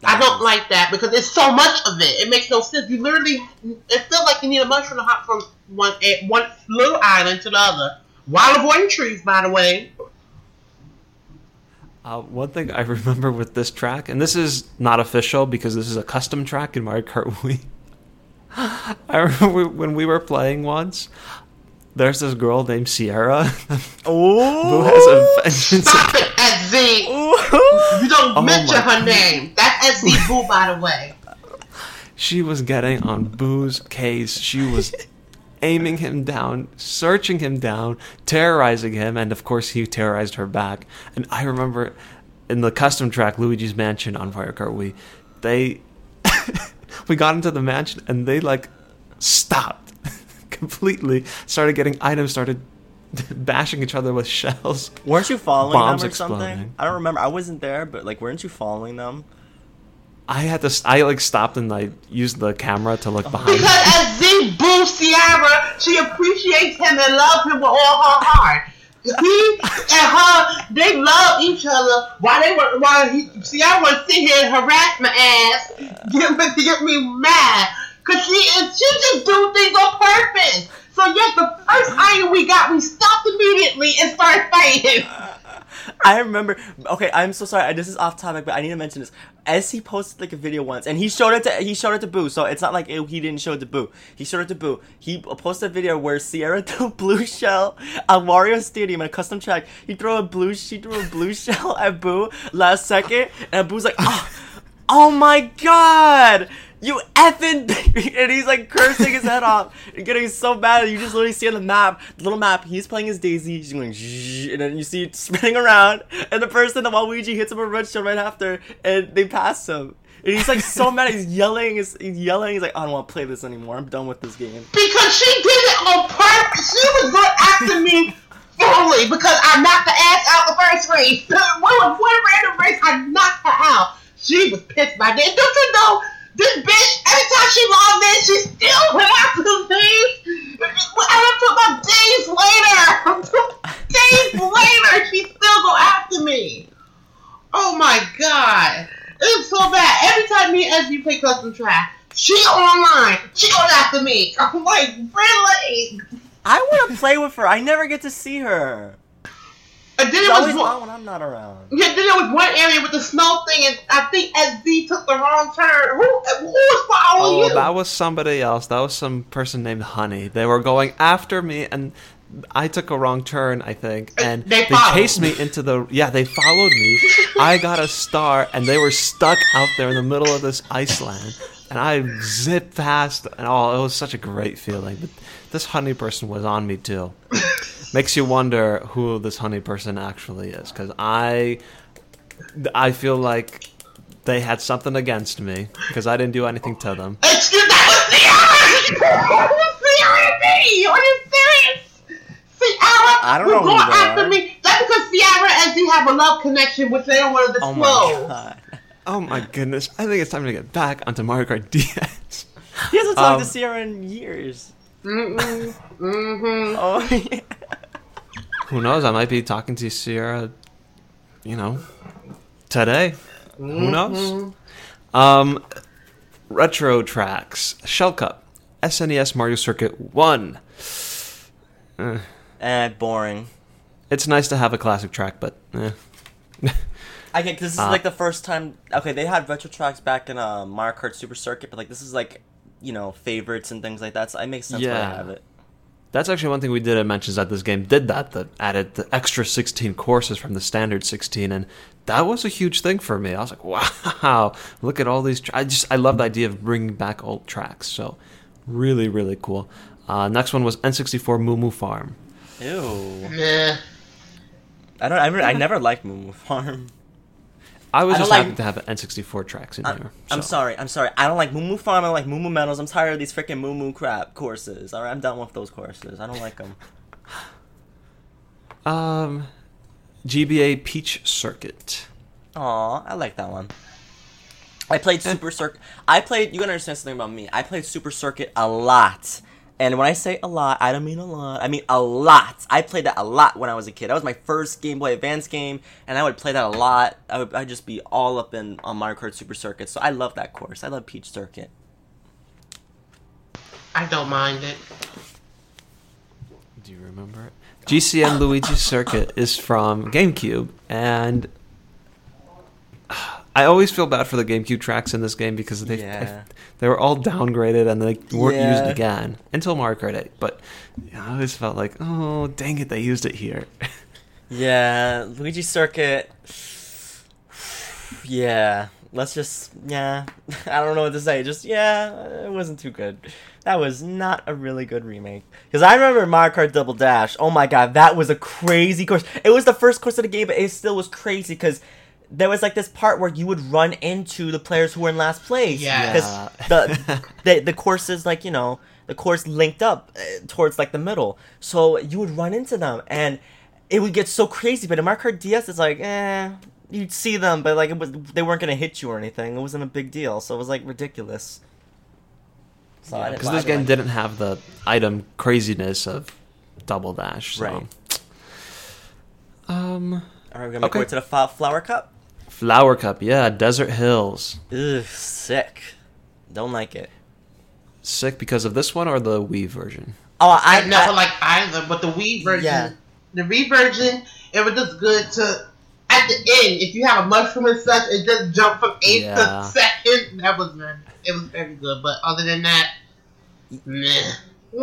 I don't like that because it's so much of it. It makes no sense. You literally, it feels like you need a mushroom to hop from one eh, one little island to the other while avoiding trees. By the way, Uh, one thing I <laughs> remember with this track, and this is not official because this is a custom track in Mario Kart Wii. <laughs> I remember when we were playing once. There's this girl named Sierra <laughs> who Oh. has a vengeance. stop it, SZ. You don't Oh mention her name. That's SZ Boo, by the way. She was getting on Boo's case. She was <laughs> aiming him down, searching him down, terrorizing him, and of course he terrorized her back. And I remember in the custom track Luigi's Mansion on Mario Kart Wii, they <laughs> we got into the mansion and they like stopped <laughs> completely, started getting items, started bashing each other with shells. Weren't you following Bombs them or something? I don't remember. I wasn't there, but like, weren't you following them? I had to. I like stopped and I used the camera to look behind. Because as Z Boo Sierra, she appreciates him and loves him with all her heart. He and her, they love each other while they were while he, Sierra was sitting here and harass my ass, get me get me mad. Cause she is she just do things on purpose. So yes, the first item we got, we stopped immediately and started fighting. I remember. Okay, I'm so sorry. This is off topic, but I need to mention this. As he posted like a video once, and he showed it to he showed it to Boo, so it's not like it, he didn't show it to Boo. He showed it to Boo. He posted a video where Sierra <laughs> threw blue shell at Wario Stadium in a custom track. He threw a blue she threw a blue <laughs> shell at Boo last second, and Boo's like, oh, oh my god. You effing <laughs> and he's like cursing his head off and getting so mad. You just literally see on the map, the little map. He's playing his Daisy. He's going, and then you see it spinning around, and the person, the Waluigi, hits him with a red shell right after, and they pass him. And he's like so mad. He's yelling. He's, he's yelling. He's like, I don't want to play this anymore. I'm done with this game. Because she did it on purpose. She was going after me fully because I knocked the ass out the first race. <laughs> One, one random race, I knocked her out. She was pissed by that. Don't you know? This bitch, every time she logged in, she still went after me. I left about days later. <laughs> days later, she still go after me. Oh my god. It's so bad. Every time me and SB play custom track, she online. She goes after me. <laughs> I'm like, really? I want to play with her. I never get to see her. And then She's it was always one, when I'm not around. yeah, then there was one area with the snow thing, and I think SB took the wrong turn. Who, who was following Oh, you? that was somebody else. That was some person named Honey. They were going after me, and I took a wrong turn, I think, and They they, chased me into the. Yeah, they followed me. <laughs> I got a star, and they were stuck out there in the middle of this Iceland, and I zipped past, and oh, it was such a great feeling. But this Honey person was on me too. <laughs> Makes you wonder who this Honey person actually is, because I, I feel like. They had something against me because I didn't do anything to them. Excuse that was Sierra! It Sierra and me! Are you serious? Sierra I don't know who going they after are. me. That's because Sierra and Z have a love connection, which they don't want to disclose. Oh my god. Oh my goodness! I think it's time to get back onto Mario Kart DS. He hasn't talked to Um, Sierra in years. Mm-mm. Mm-hmm. Oh <laughs> yeah. Who knows? I might be talking to Sierra, you know, today. Who knows? Um, retro tracks, Shell Cup, SNES Mario Circuit One. Eh, Eh, boring. it's nice to have a classic track, but eh. <laughs> I get this is Uh, like the first time. Okay, they had retro tracks back in uh, Mario Kart Super Circuit, but like this is like you know favorites and things like that. So it makes sense why Yeah. they have it. That's actually one thing we did at mentions that this game did that, that added the extra 16 courses from the standard 16, and that was a huge thing for me. I was like, <laughs> wow, look at all these. Tra- I just, I love the idea of bringing back old tracks. So, really, really cool. Uh, next one was N64 Moo Moo Farm. Ew. Yeah. I don't. I, re- I never liked Moo Moo Farm. I was I just like- happy to have N64 tracks in I, here. I'm sorry. I'm sorry. I don't like Moo Moo Farm. I don't like Moo Moo Meadows. I'm tired of these freaking Moo Moo crap courses. All right, I'm done with those courses. I don't like them. <sighs> Um, GBA Peach Circuit. Aw, I like that one. I played Super Circuit. I played. You gotta understand something about me. I played Super Circuit a lot, and when I say a lot, I don't mean a lot. I mean a lot. I played that a lot when I was a kid. That was my first Game Boy Advance game, and I would play that a lot. I would I'd just be all up in on Mario Kart Super Circuit. So I love that course. I love Peach Circuit. I don't mind it. Do you remember it? GCN Luigi Circuit is from GameCube, and I always feel bad for the GameCube tracks in this game because they Yeah. they were all downgraded and they weren't Yeah. used again until Mario Kart 8. But I always felt like, oh, dang it, they used it here. <laughs> Yeah, Luigi Circuit. <sighs> Yeah, let's just yeah. <laughs> I don't know what to say. Just yeah, it wasn't too good. That was not a really good remake. Because I remember Mario Kart Double Dash. Oh my god, that was a crazy course. It was the first course of the game, but it still was crazy because there was like this part where you would run into the players who were in last place. Yeah. Because <laughs> the, the the course is like you know the course linked up uh, towards like the middle, so you would run into them and it would get so crazy. But in Mario Kart DS, it's like eh, you'd see them, but like it was they weren't gonna hit you or anything. It wasn't a big deal, so it was like ridiculous. So I didn't- Because this game like- didn't have the item craziness of Double Dash. So. Right. Um, All right, we're gonna Okay. go to the flower cup. Flower Cup, yeah, Desert Hills. Ugh, sick. Don't like it. Sick because of this one or the Wii version? Oh, I, I, never I- liked either, but the Wii version, Yeah. the Wii version, it was just good to. At the end, if you have a mushroom and such, it just jumped from eighth Yeah. to second. That was very, it was very good. But other than that, meh.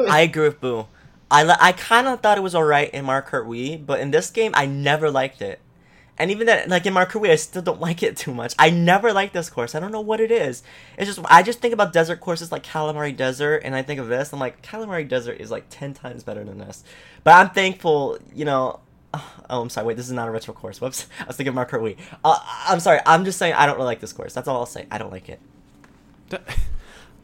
I agree with Boo. I, I kind of thought it was alright in Mario Kart Wii, but in this game, I never liked it. And even that, like in Kart I still don't <laughs> like it too much. I never liked this course. I don't know what it is. It's just I just think about desert courses like Calamari Desert, and I think of this. I'm like, Calamari Desert is like ten times better than this. But I'm thankful, you know. <sighs> Oh, I'm sorry. Wait, this is not a retro course. Whoops. <laughs> I was thinking of Kart Uh, I'm sorry. I'm just saying I don't really like this course. That's all I'll say. I don't like it. <laughs>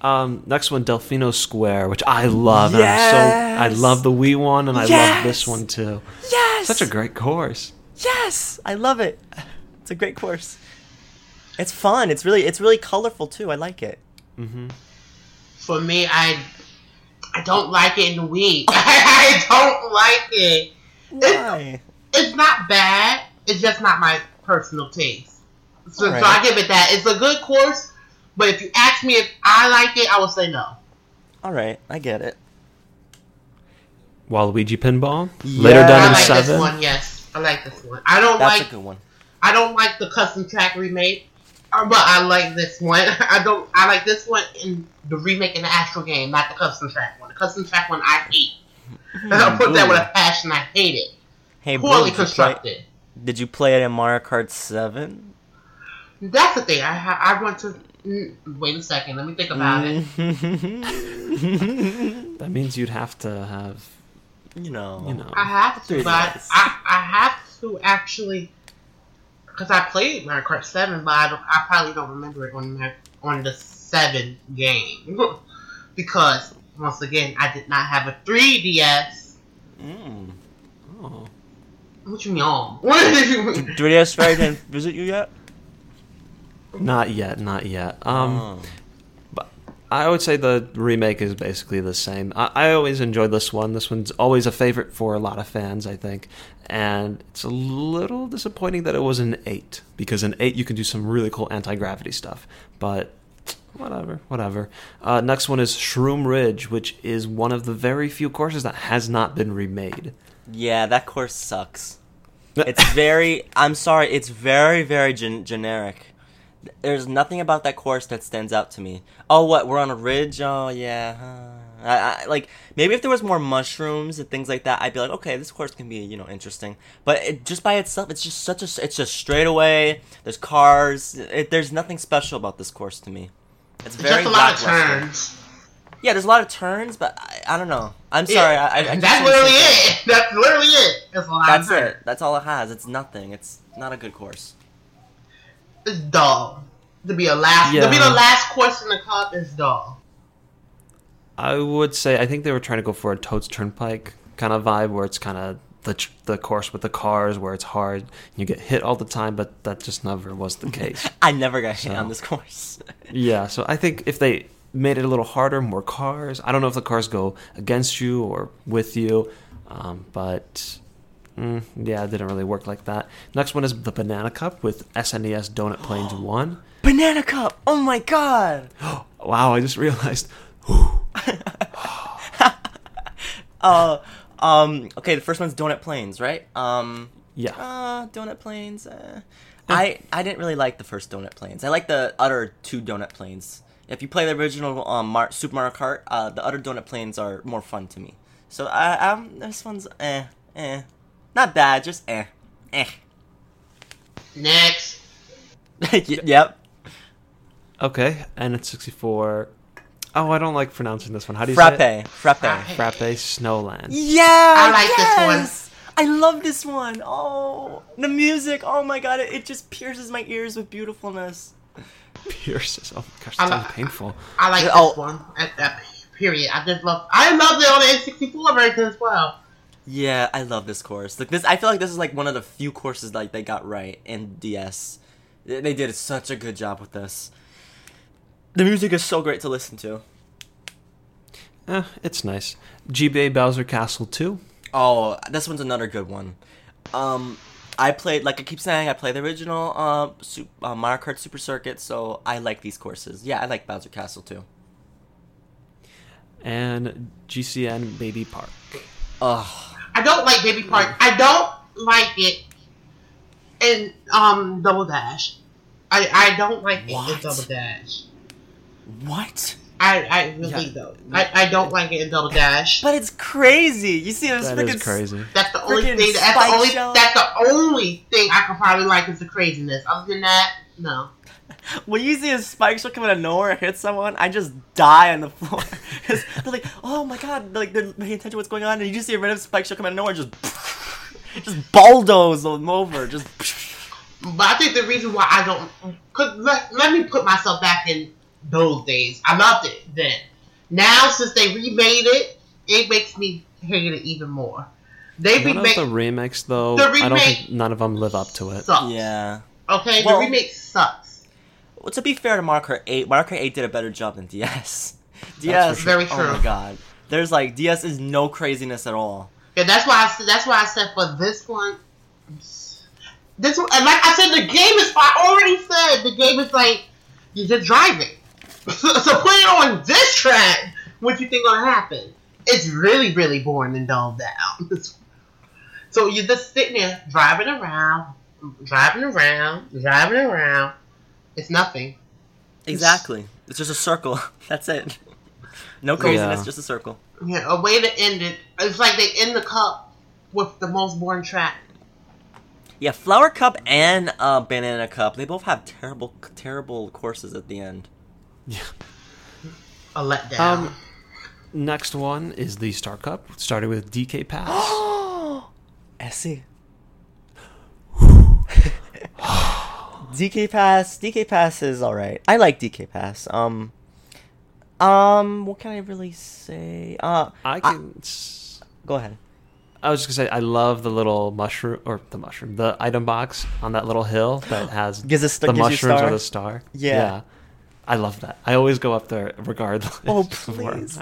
Um, next one, Delfino Square, which I love. And I'm so I love the Wii one, and I love this one too. Yes. Such a great course. Yes, I love it. It's a great course. It's fun. It's really it's really colorful too. I like it. Mm-hmm. For me, I, I don't like it in the Wii. <laughs> I don't like it. Why? It's not bad. It's just not my personal taste. So, Alright. so I give it that. It's a good course, but if you ask me if I like it, I will say no. All right, I get it. Waluigi Pinball, later done I in like seven. this one. Yes, I like this one. I don't That's like a good one. I don't like the custom track remake, uh, but I like this one. <laughs> I don't. I like this one in the remake in the actual game, not the custom track one. The custom track one I hate. <laughs> I'll put that with a passion. I hate it. Hey, bro, Poorly did you, play, constructed. did you play it in Mario Kart Seven? That's the thing. I I want to. Mm, wait a second. Let me think about it. <laughs> That means you'd have to have, you know. you know. I have to, but I, I have to actually, because I played Mario Kart Seven, but I, don't, I probably don't remember it on my, on the seven game, <laughs> because once again I did not have a 3DS. Mm. Oh. What you mean? What did you? 3DS Fairy didn't visit you yet? Not yet, not yet. Um, Oh. I would say the remake is basically the same. I, I always enjoyed this one. This one's always a favorite for a lot of fans, I think. And it's a little disappointing that it was an 8, because in 8 you can do some really cool anti gravity stuff. But whatever, whatever. Uh, next one is Shroom Ridge, which is one of the very few courses that has not been remade. Yeah, that course sucks. <laughs> It's very. I'm sorry. It's very, very gen- generic. There's nothing about that course that stands out to me. Oh, what? We're on a ridge. Oh, yeah. huh. I, I, like maybe if there was more mushrooms and things like that, I'd be like, okay, this course can be you know interesting. But it, just by itself, it's just such a. It's just straight away. There's cars. It, there's nothing special about this course to me. It's very Just a lot of turns. Yeah, there's a lot of turns, but I, I don't know. I'm sorry. I, I, I <laughs> that's literally it. That's literally it. It's a lot That's turns. it. That's all it has. It's nothing. It's not a good course. It's dull. To be a last, to be the last course in the cup is dull. I would say I think they were trying to go for a Toad's Turnpike kind of vibe where it's kind of the the course with the cars where it's hard. You get hit all the time, but that just never was the case. <laughs> I never got hit on this course. <laughs> yeah, so I think if they made it a little harder, more cars. I don't know if the cars go against you or with you, um, but mm, yeah, it didn't really work like that. Next one is the Banana Cup with SNES Donut Plains <gasps> One. Banana cup. Oh my god. <gasps> Wow, I just realized. <laughs> Uh, um. Okay, the first one's Donut Plains, right? Um. Yeah. Uh, Donut Plains. Uh, I I didn't really like the first Donut Plains. I like the other two Donut Plains. If you play the original um, Mar- Super Mario Kart, uh, the other Donut Plains are more fun to me. So I um, this one's eh eh, not bad, just eh eh. Next. <laughs> Y- yep. Okay, and it's 64. Oh, I don't like pronouncing this one. How do you say it? Frappe, frappe. Frappe. Frappe Snowland. Yeah, I like this one. I love this one. Oh, the music. Oh my god, it, it just pierces my ears with beautifulness. Pierces. Oh my gosh, I that sounds painful. I like Oh. this one. At that period. I just love. I love it on the N64 version as well. Yeah, I love this course. Like this, I feel like this is like one of the few courses like they got right in DS. They did such a good job with this. The music is so great to listen to. Eh, it's nice. GBA Bowser Castle 2. Oh, this one's another good one. Um, I played like I keep saying, I played the original uh, Su- uh Mario Kart Super Circuit, so I like these courses. Yeah, I like Bowser Castle too. And GCN Baby Park. Ugh. I don't like Baby Park. I don't like it in um Double Dash. I I don't like it in Double Dash. What? I I really Yeah. don't. I, I don't like it in Double Dash. But it's crazy. You see, it's That freaking is crazy. That's the only Freaking thing. That's the only. shell. That's the only thing I can probably like is the craziness. Other than that, no. <laughs> When you see a spike shot come out of nowhere and hit someone, I just die on the floor. <laughs> they're like, oh my god, like they're paying attention to what's going on, and you just see a random spike shot come out of nowhere, and just <laughs> just bulldoze them over, just. But I think the reason why I don't, cause let, let me put myself back in those days. I loved it then. Now since they remade it, it makes me hate it even more. They None of remade the remix though, The I don't remake- think none of them live up to it. sucks. Yeah. Okay, Well- the remake sucks. Well, to be fair to Mario Kart 8, Mario Kart 8 did a better job than DS. DS, sure. Very oh true. Oh my god, there's like DS is no craziness at all. Yeah, that's why I said. That's why I said for this one. This one, and like I said, the game is. I already said the game is like you're just driving. <laughs> so put it on this track. What you think gonna happen? It's really, really boring and dulled down. <laughs> so you're just sitting there driving around, driving around, driving around. It's nothing. Exactly, it's just a circle. <laughs> That's it. No craziness, Yeah. just a circle. Yeah, a way to end it. It's like they end the cup with the most boring track. Yeah, Flower Cup and uh, Banana Cup, they both have terrible, terrible courses at the end. Yeah, A letdown. Um, next one is the Star Cup, starting with DK Pass. <gasps> Oh, Essie. DK Pass, DK Pass is all right. I like DK Pass. Um, um, what can I really say? Uh, I can. s go ahead. I was just gonna say I love the little mushroom or the mushroom, the item box on that little hill that has <gasps> st- the mushrooms star? or the star. Yeah. yeah. I love that. I always go up there regardless. Oh, of where I'm please.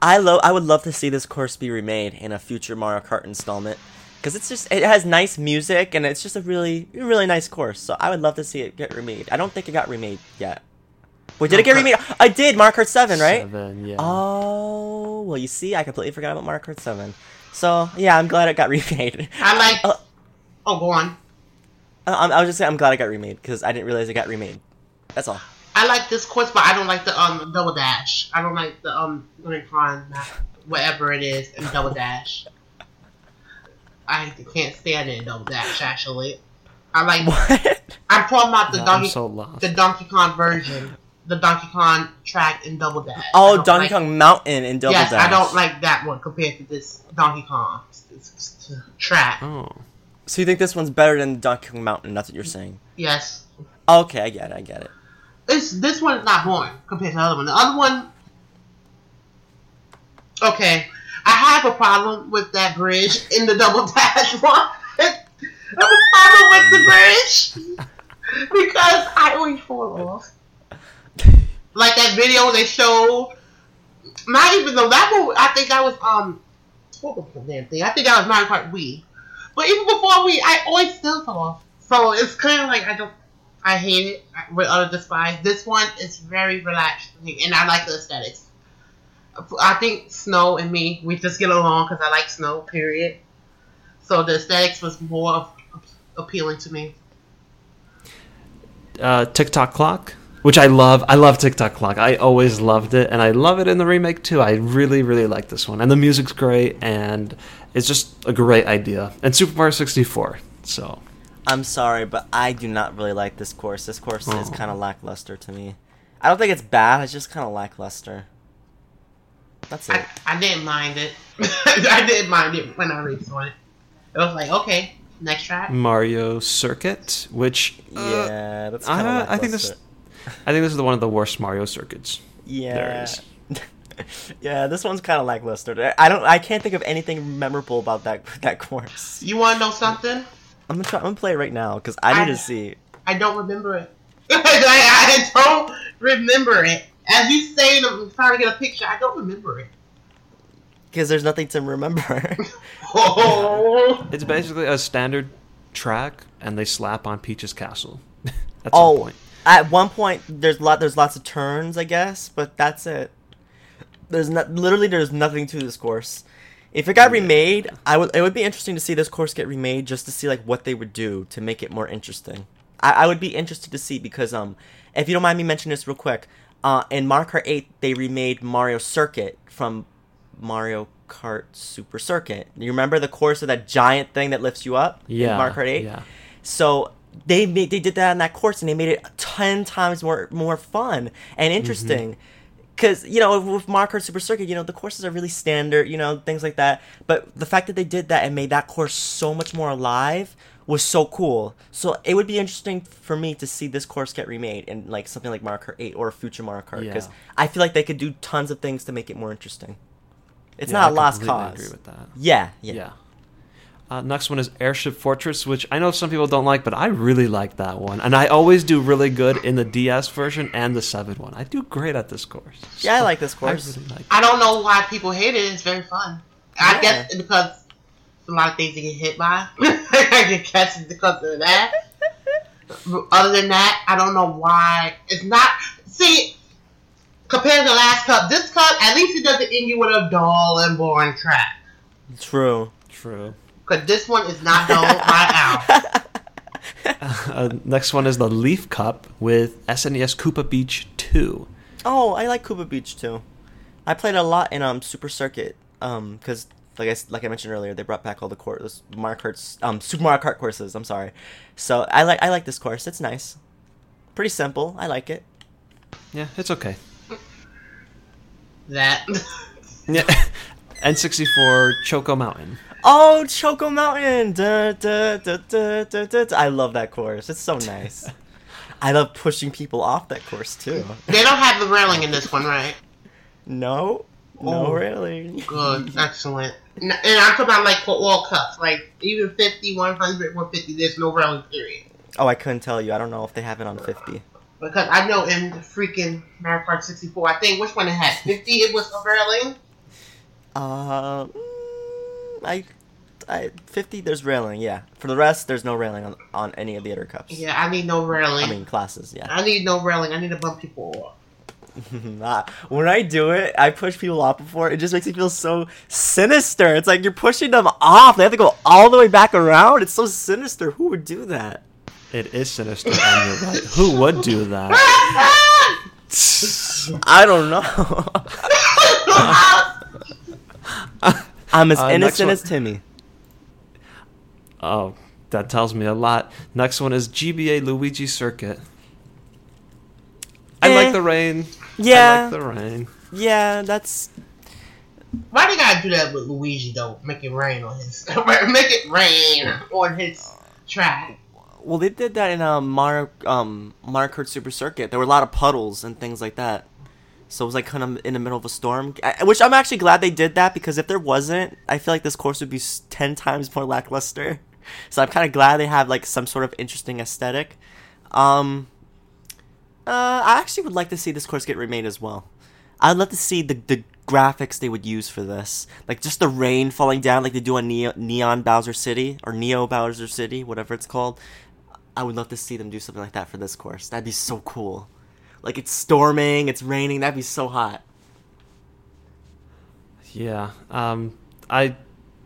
I love. I would love to see this course be remade in a future Mario Kart installment because it's just it has nice music and it's just a really really nice course. So I would love to see it get remade. I don't think it got remade yet. Wait, did it get remade? I did. Mario Kart Seven, right? Seven, yeah. Oh, well, you see, I completely forgot about Mario Kart Seven. So yeah, I'm glad it got <laughs> remade. I like. Uh, oh, go on. I, I was just saying, I'm glad it got remade because I didn't realize it got remade. That's all. I like this course, but I don't like the um double dash. I don't like the um Unicron map, whatever it is, in double dash. I can't stand it in double dash. Actually, I like. What? I'm talking about the I'm Donkey so the Donkey Kong version, the Donkey Kong track in double dash. Oh, Donkey like- Kong Mountain in Double yes, Dash. Yes, I don't like that one compared to this Donkey Kong track. Oh. So you think this one's better than Donkey Kong Mountain? That's what you're saying. Yes, Okay, I get it. I get it. this this one is not boring compared to the other one. The other one, okay, I have a problem with that bridge in the double <laughs> dash one. I have a problem with the bridge because I always fall off. Like that video they showed. Not even though that one, I think I was um, what was the damn thing? I think I was Mario Kart Wii. But even before we, I always still fall off. So it's kind of like I don't, I hate it with other despise. This one is very relaxed, and I like the aesthetics. I think Snow and me, we just get along because I like Snow. Period. So the aesthetics was more of, appealing to me. Uh, Tick-Tock Clock, which I love. I love Tick-Tock Clock. I always loved it, and I love it in the remake too. I really, really like this one, and the music's great, and it's just a great idea. And Super Mario 64. So I'm sorry, but I do not really like this course. This course is Oh. kind of lackluster to me. I don't think it's bad. It's just kind of lackluster. That's it. I, I didn't mind it. <laughs> I didn't mind it when I resaw it. It was like, okay, next track. Mario Circuit, which uh, yeah, that's kind of I, I think this. I think this is the one of the worst Mario circuits. Yeah. there is. <laughs> yeah, this one's kind of lackluster. I don't. I can't think of anything memorable about that that course. You want to know something? I'm gonna try. I'm gonna play it right now because I need I- to see. I don't remember it. <laughs> I, I don't remember it. As you saying, I'm trying to get a picture. I don't remember it. Because there's nothing to remember. <laughs> Oh, It's basically a standard track, and they slap on Peach's castle. <laughs> At oh, point. at one point there's lot. There's lots of turns, I guess, but that's it. There's not literally. There's nothing to this course. If it got remade, I would. It would be interesting to see this course get remade, just to see like what they would do to make it more interesting. I, I would be interested to see because um, if you don't mind me mentioning this real quick, uh, in Mario Kart 8 they remade Mario Circuit from Mario Kart Super Circuit. You remember the course of that giant thing that lifts you up? in Yeah, Mario Kart 8. yeah. So they made they did that in that course and they made it ten times more more fun and interesting. Because you know with Mario Kart Super Circuit, you know the courses are really standard, you know things like that. But the fact that they did that and made that course so much more alive was so cool. So it would be interesting for me to see this course get remade in like something like Mario Kart 8 or a future Mario Kart because Yeah. I feel like they could do tons of things to make it more interesting. It's Yeah, not I a lost completely cause. agree with that. Yeah, yeah. Yeah. Uh, next one is Airship Fortress, which I know some people don't like, but I really like that one. And I always do really good in the DS version and the 7 one. I do great at this course. Yeah, I like this course. I really like I don't know why people hate it. It's very fun. I guess because a lot of things to get hit by. <laughs> I get catches because of that. Other than that, I don't know why it's not. See, compared to the last cup, this cup at least it doesn't end you with a dull and boring track. True. True. Cause this one is not dull <laughs> by out. <laughs> Uh, next one is the Leaf Cup with SNES Koopa Beach 2. Oh, I like Koopa Beach too. I played a lot in um Super Circuit um because like I s- like I mentioned earlier, they brought back all the courses, Mario Kart's um Super Mario Kart courses. I'm sorry, so I like I like this course. It's nice, pretty simple. I like it. Yeah, it's okay. That <laughs> Yeah. <laughs> N64 Choco Mountain. Oh, Choco Mountain! Da, da, da, da, da, da, da. I love that course. It's so nice. <laughs> I love pushing people off that course too. they don't have the railing in this one, right? No, no, Oh. really. Good, excellent. And I'm talking about like for all cups, like even 50, 100, 150. There's no railing period. Oh, I couldn't tell you. I don't know if they have it on 50. Because I know in the freaking Mario Kart 64, I think which one it had 50, it was a railing. Uh, mm, I, I 50. There's railing. Yeah. For the rest, there's no railing on on any of the other cups. Yeah, I need no railing. I mean classes. Yeah. I need no railing. I need to bump people off. <laughs> Ah, when I do it, I push people off before. It just makes me feel so sinister. It's like you're pushing them off. They have to go all the way back around. It's so sinister. Who would do that? It is sinister, and you're right. Who would do that? <laughs> I don't know. <laughs> I'm as Uh, innocent as Timmy. Oh, that tells me a lot. Next one is GBA Luigi Circuit. I Eh. like the rain. I Yeah. like the rain. Yeah, that's Why they gotta do that with Luigi though? Make it rain on his, <laughs> make it rain on his track. well. They did that in um, Mario um, Mario Kart Super Circuit. There were a lot of puddles and things like that. So it was like kind of in the middle of a storm, I- which I'm actually glad they did that because if there wasn't, I feel like this course would be ten times more lackluster. <laughs> So I'm kind of glad they have like some sort of interesting aesthetic. Um, uh, I actually would like to see this course get remade as well. I'd love to see the, the graphics they would use for this, like just the rain falling down, like they do on Neo, Neon Bowser City or Neo Bowser City, whatever it's called. I would love to see them do something like that for this course. That'd be so cool. Like it's storming, it's raining. That'd be so hot. Yeah. Um, I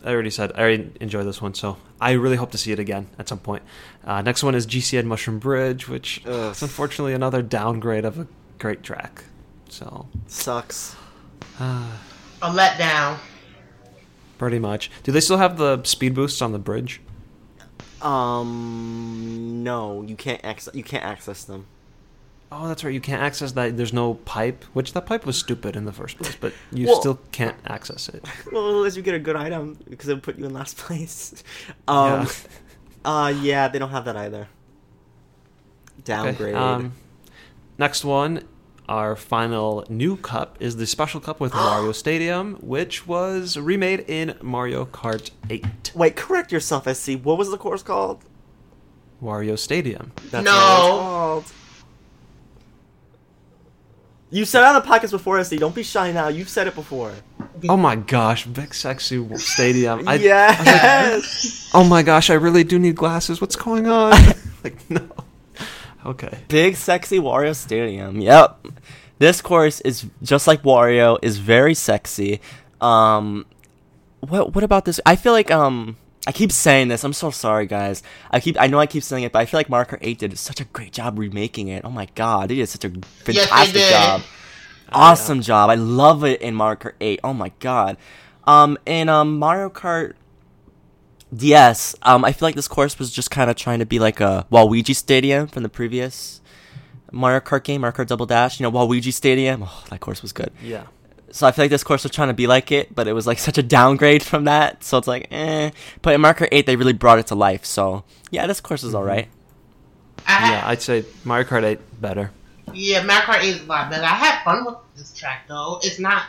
I already said I already enjoyed this one, so I really hope to see it again at some point. Uh, next one is GCN Mushroom Bridge, which Ugh. is unfortunately another downgrade of a great track. So Sucks. A letdown. pretty much. Do they still have the speed boosts on the bridge? Um, no, you can't access. You can't access them. Oh, that's right. You can't access that. There's no pipe, which that pipe was stupid in the first place, but you Well- still can't access it. <laughs> Well, unless you get a good item, because it'll put you in last <laughs> place. Um, Yeah. uh, yeah, they don't have that either. Okay, Downgrade. Um, next one, our final new cup is the special cup with <gasps> Mario Stadium, which was remade in Mario Kart 8. Wait, correct yourself, SC. What was the course called? Wario Stadium. That's No. what it was called. You said it on the podcast before, SC. Don't be shy now. You've said it before. Oh my gosh, Big Sexy Stadium. I, yes. oh my gosh, I really do need glasses. What's going on? <laughs> like, no. Okay. Big sexy Wario Stadium. Yep. This course is just like Wario, is very sexy. Um what what about this? I feel like um I keep saying this. I'm so sorry guys. I keep I know I keep saying it, but I feel like Marker 8 did such a great job remaking it. Oh my god, they did such a fantastic did. job. Awesome job. I love it in Marker 8. Oh my god. Um in um Mario Kart DS, um, I feel like this course was just kind of trying to be like a Waluigi Stadium from the previous Mario Kart game, Mario Kart Double Dash. You know, Waluigi Stadium. Oh, that course was good. Yeah. So I feel like this course was trying to be like it, but it was like <laughs> such a downgrade from that. So it's like, eh. But in Mario Kart 8, they really brought it to life. So yeah, this course is alright. I had, Yeah, I'd say Mario Kart 8 better. yeah, Mario Kart 8 is a lot better. I had fun with this track though. It's not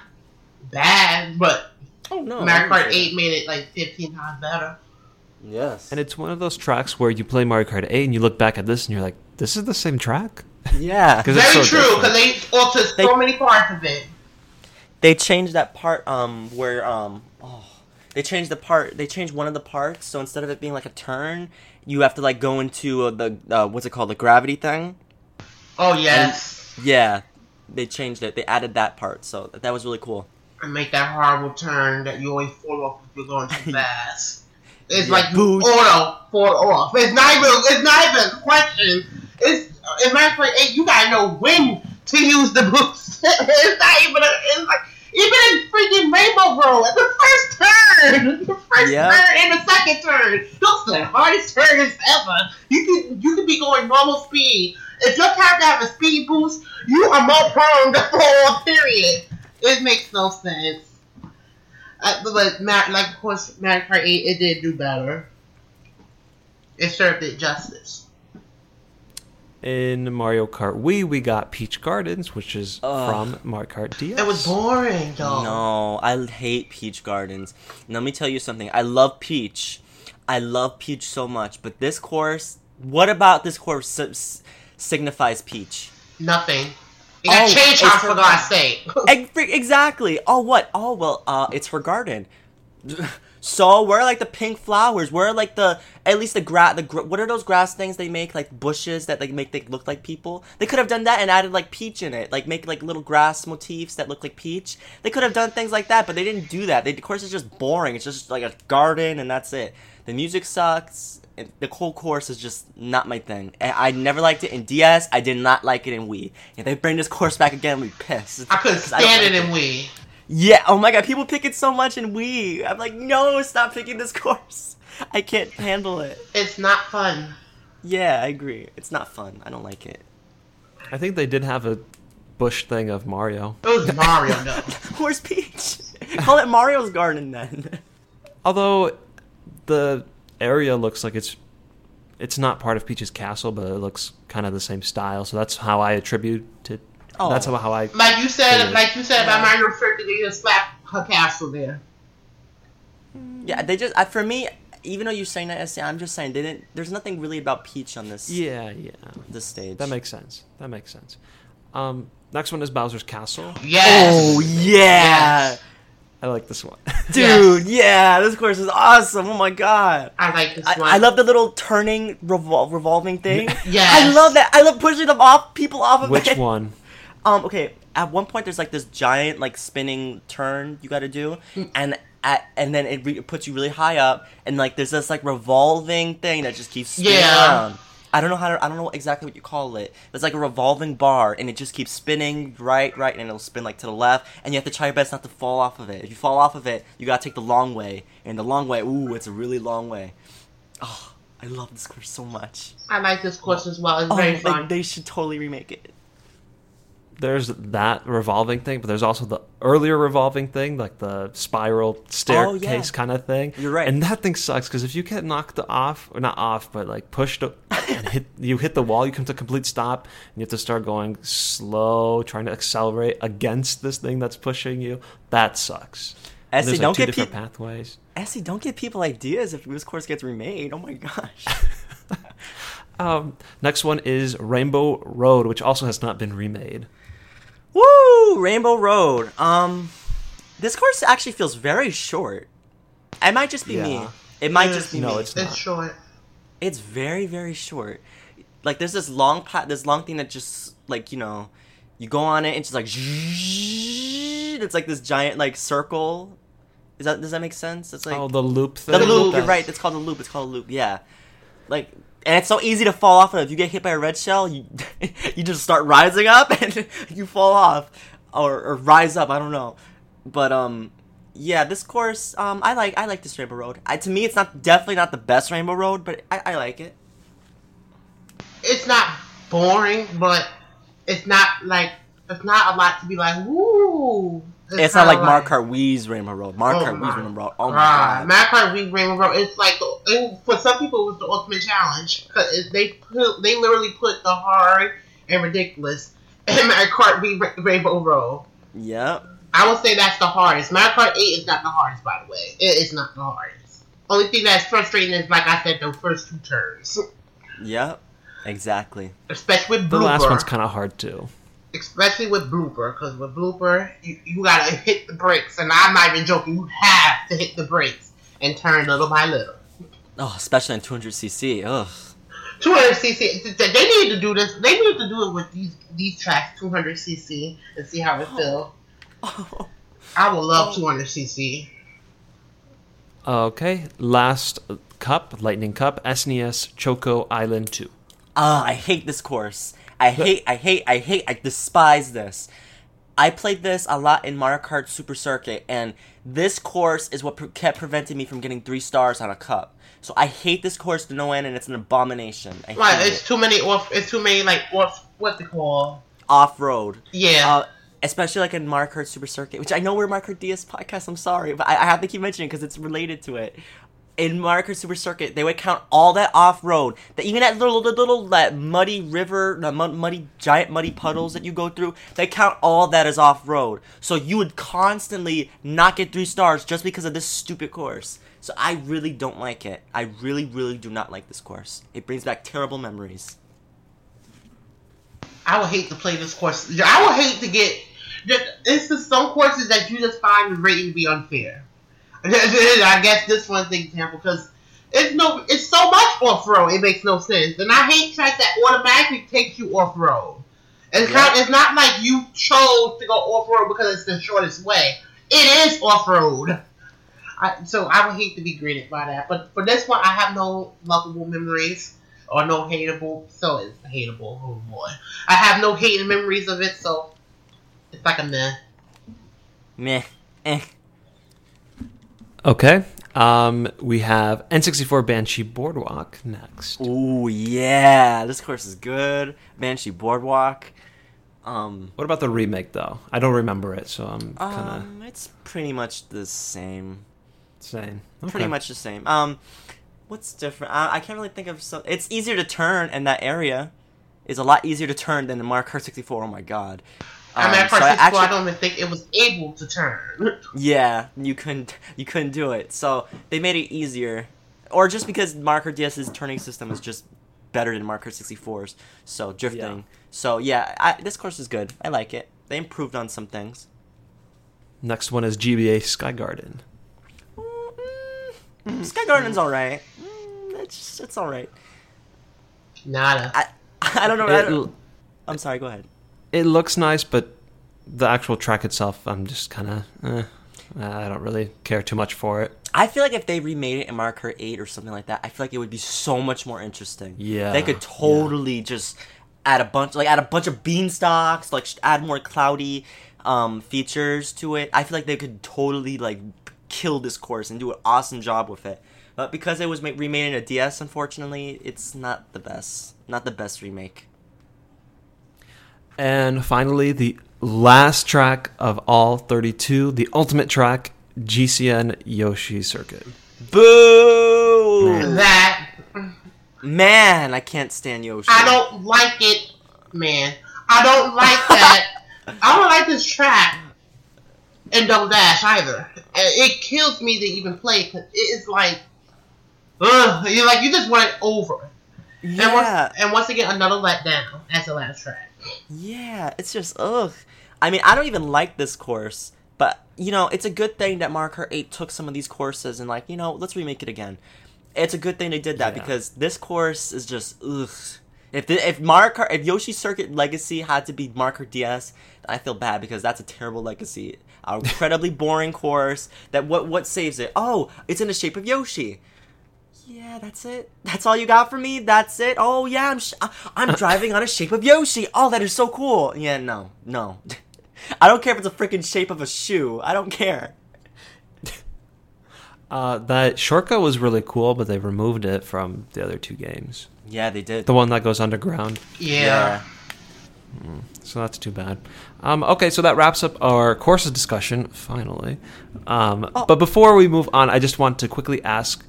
bad, but Oh no, Mario Kart 8 made it like 15 times better. Yes. And it's one of those tracks where you play Mario Kart 8 and you look back at this and you're like, this is the same track? yeah. <laughs> 'Cause it's Very so true, because they altered They- so many parts of it. They changed that part um where um oh they changed the part they changed one of the parts so instead of it being like a turn you have to like go into uh, the uh, what's it called the gravity thing Oh, yes. yeah they changed it they added that part so that was really cool And make that horrible turn that you always fall off if you're going too <laughs> fast. It's Yeah, like boost. auto fall off. It's not even. It's not even a question. It's in Mario Kart 8. You gotta know when to use the boost. <laughs> it's not even. A, it's like even in freaking Rainbow Road, at the first turn, the first Yeah. turn and the second turn, those are the hardest turns ever. You can you can be going normal speed. If your character have a speed boost, you are more prone to fall. Period. It makes no sense. Uh, but Ma- like of course Mario Kart 8 it did do better. It served it justice. In Mario Kart Wii, we got Peach Gardens, which is Ugh. from Mario Kart DS. It was boring though. no i hate peach gardens and let me tell you something i love peach i love peach so much but this course what about this course si- s- signifies peach Nothing. It got Oh, change it's house for- for God's sake. Exactly. Oh, what? Oh, well, uh, it's her garden. <laughs> So where are like the pink flowers? Where are like the at least the grass? The gr- what are those grass things they make like bushes that like make they look like people? They could have done that and added like peach in it, like make like little grass motifs that look like peach. They could have done things like that, but they didn't do that. They, the course is just boring. It's just like a garden and that's it. The music sucks. and The whole course is just not my thing. I, I never liked it in DS. I did not like it in Wii. If they bring this course back again, I'm pissed. I couldn't <laughs> stand like it in Wii. Yeah, oh my god, people pick it so much in Wii. I'm like, no, stop picking this <laughs> course. I can't handle it. It's not fun. Yeah, I agree. It's not fun. I don't like it. I think they did have a bush thing of Mario. It was Mario no. <laughs> Where's Peach? Call it Mario's Garden then. Although the area looks like it's it's not part of Peach's castle, but it looks kind of the same style. So that's how I attribute it Oh. That's how, how I. Like you said, like you said about Yeah. Mario Circuit, they just slap her castle there. Yeah, they just I, for me, even though you're saying that, SC, I'm just saying they didn't. There's nothing really about Peach on this Yeah, yeah. this stage. That makes sense. That makes sense. Um, next one is Bowser's Castle. Yes. Oh yeah, I like this one. <laughs> dude, yeah, this course is awesome. Oh my god. I like this I, one. I love the little turning revol- revolving thing. yeah. I love that. I love pushing them off people off of it. Which it. one? <laughs> Um. Okay. At one point, there's like this giant like spinning turn you got to do, <laughs> and at and then it, re- it puts you really high up, and like there's this like revolving thing that just keeps spinning Yeah. around. I don't know how to, I don't know exactly what you call it. It's like a revolving bar, and it just keeps spinning right, right, and it'll spin like to the left, and you have to try your best not to fall off of it. If you fall off of it, you gotta take the long way, and the long way, ooh, it's a really long way. Oh, I love this course so much. I like this course as well. It's Oh, very like, fun. they should totally remake it. There's that revolving thing, but there's also the earlier revolving thing, like the spiral staircase yeah. kind of thing. You're right. And that thing sucks because if you get knocked off, or not off, but like pushed <laughs> and hit, you hit the wall, you come to a complete stop, and you have to start going slow, trying to accelerate against this thing that's pushing you. That sucks. Essie, there's don't two get pathways. Essie, don't give people ideas if this course gets remade. Oh my gosh. <laughs> Um, next one is Rainbow Road, which also has not been remade. Woo! Rainbow Road. Um, this course actually feels very short. It might just be me. It might Yes. just be No, me. it's It's not. short. It's very very short. Like there's this long plat, this long thing that just like you know, you go on it and it's just like it's like this giant like circle. Is that does that make sense? It's like oh, the loop thing. the loop. You're right. It's called a loop. It's called a loop. Yeah, like. And it's so easy to fall off of. If you get hit by a red shell, you <laughs> you just start rising up and <laughs> you fall off, or, or rise up. I don't know, but um, yeah, this course um, I like I like this Rainbow Road. I, to me, it's not definitely not the best Rainbow Road, but I, I like it. It's not boring, but it's not like it's not a lot to be like woo. It's, not like kinda Mark Kart Wii's Rainbow Road. Mark Oh Kart my Wii's Rainbow Road. Oh my God. god. Mario Kart Wii Rainbow Road. It's like the, and for some people, it was the ultimate challenge because they put they literally put the hard and ridiculous <laughs> in Mario Kart Wii Ra- Rainbow Road. Yep. I would say that's the hardest. Mario Kart 8 is not the hardest, by the way. It is not the hardest. Only thing that's frustrating is, like I said, those first two turns, Yep. Exactly. especially with The last one's kind of hard too. Especially with blooper, because with blooper, you, you gotta hit the brakes, and I'm not even joking. You have to hit the brakes and turn little by little. Oh, especially in 200cc. Ugh. 200 cc. They need to do this. They need to do it with these these tracks, 200 cc, and see how it feels. <laughs> I would love 200 cc. Okay, last cup, Lightning Cup, SNES Choco Island 2. Ah, I hate this course. I hate, I hate, I hate, I despise this. I played this a lot in Mario Kart Super Circuit, and this course is what pre- kept preventing me from getting three stars on a cup. So I hate this course to no end, and it's an abomination. I hate it's it. too many off. It's too many like off. What they call? Off road. Yeah. Uh, especially like in Mario Kart Super Circuit, which I know we're Mario Kart DS podcast. I'm sorry, but I, I have to keep mentioning because it's related to it. In Mario Kart Super Circuit, they would count all that off road, that even that little, little, little that muddy river, the mud, muddy, giant muddy puddles that you go through. They count all that as off road. So you would constantly not get three stars just because of this stupid course. So I really don't like it. I really, really do not like this course. It brings back terrible memories. I would hate to play this course. I would hate to get. It's just some courses that you just find rating to be unfair. <laughs> I guess this one's the example because it's no, it's so much off road. It makes no sense, and I hate tracks that automatically takes you off road. It's Yeah. not. It's not like you chose to go off road because it's the shortest way. It is off road. I, so I would hate to be greeted by that. But for this one, I have no lovable memories or no hateable. So it's hateable. Oh boy, I have no hating memories of it. So it's like a meh. Meh. Eh. Okay, um, we have N64 Banshee Boardwalk next. Ooh yeah, this course is good. Banshee Boardwalk. Um, What about the remake, though? I don't remember it, so I'm kind of um, it's pretty much the same. saying. Pretty much the same. Um, what's different? I, I can't really think of so. It's easier to turn in that area. is a lot easier to turn than the Mario Kart 64. Oh my god. I mean, Um, at so first, I I, actually- I don't even think it was able to turn. <laughs> Yeah, you couldn't you couldn't do it. So they made it easier, or just because Marker DS's turning system is just better than Marker 64's. So drifting. Yeah. So yeah, I, this course is good. I like it. They improved on some things. Next one is GBA Sky Garden. Mm, <laughs> Sky Garden's all right. Mm, it's it's all right. Nada. I <laughs> I don't know. I don't, I'm sorry. Go ahead. It looks nice, but the actual track itself, I'm just kind of, eh, I don't really care too much for it. I feel like if they remade it in Mario Kart 8 or something like that, I feel like it would be so much more interesting. Yeah, They could totally just add a bunch, like add a bunch of beanstalks, like add more cloudy um, features to it. I feel like they could totally like kill this course and do an awesome job with it. But because it was remade in a DS, unfortunately, it's not the best. Not the best remake. And finally, the last track of all 32, the ultimate track, GCN Yoshi Circuit. Boo! that Man, I can't stand Yoshi. I don't like it, man. I don't like that. <laughs> I don't like this track and Double Dash either. It kills me to even play because it's like, ugh, you're like you just want it over. And Yeah. once, and once again, another letdown as the last track. Yeah, it's just ugh. I mean, I don't even like this course, but you know, it's a good thing that Mario Kart 8 took some of these courses and like, you know, let's remake it again. It's a good thing they did that Yeah. because this course is just ugh. If the, if Mario Kart if Yoshi Circuit Legacy had to be Mario Kart DS, I feel bad because that's a terrible legacy. An incredibly <laughs> boring course. That what what saves it? Oh, it's in the shape of Yoshi. Yeah, that's it. That's all you got for me. That's it. Oh yeah, I'm sh- I- I'm driving on a shape of Yoshi. Oh, that is so cool. Yeah, no, no. <laughs> I don't care if it's a freaking shape of a shoe. I don't care. <laughs> Uh, that shortcut was really cool, but they removed it from the other two games. Yeah, they did. The one that goes underground. Yeah. So that's too bad. Um, okay, so that wraps up our courses discussion, finally. Um, Oh. But before we move on, I just want to quickly ask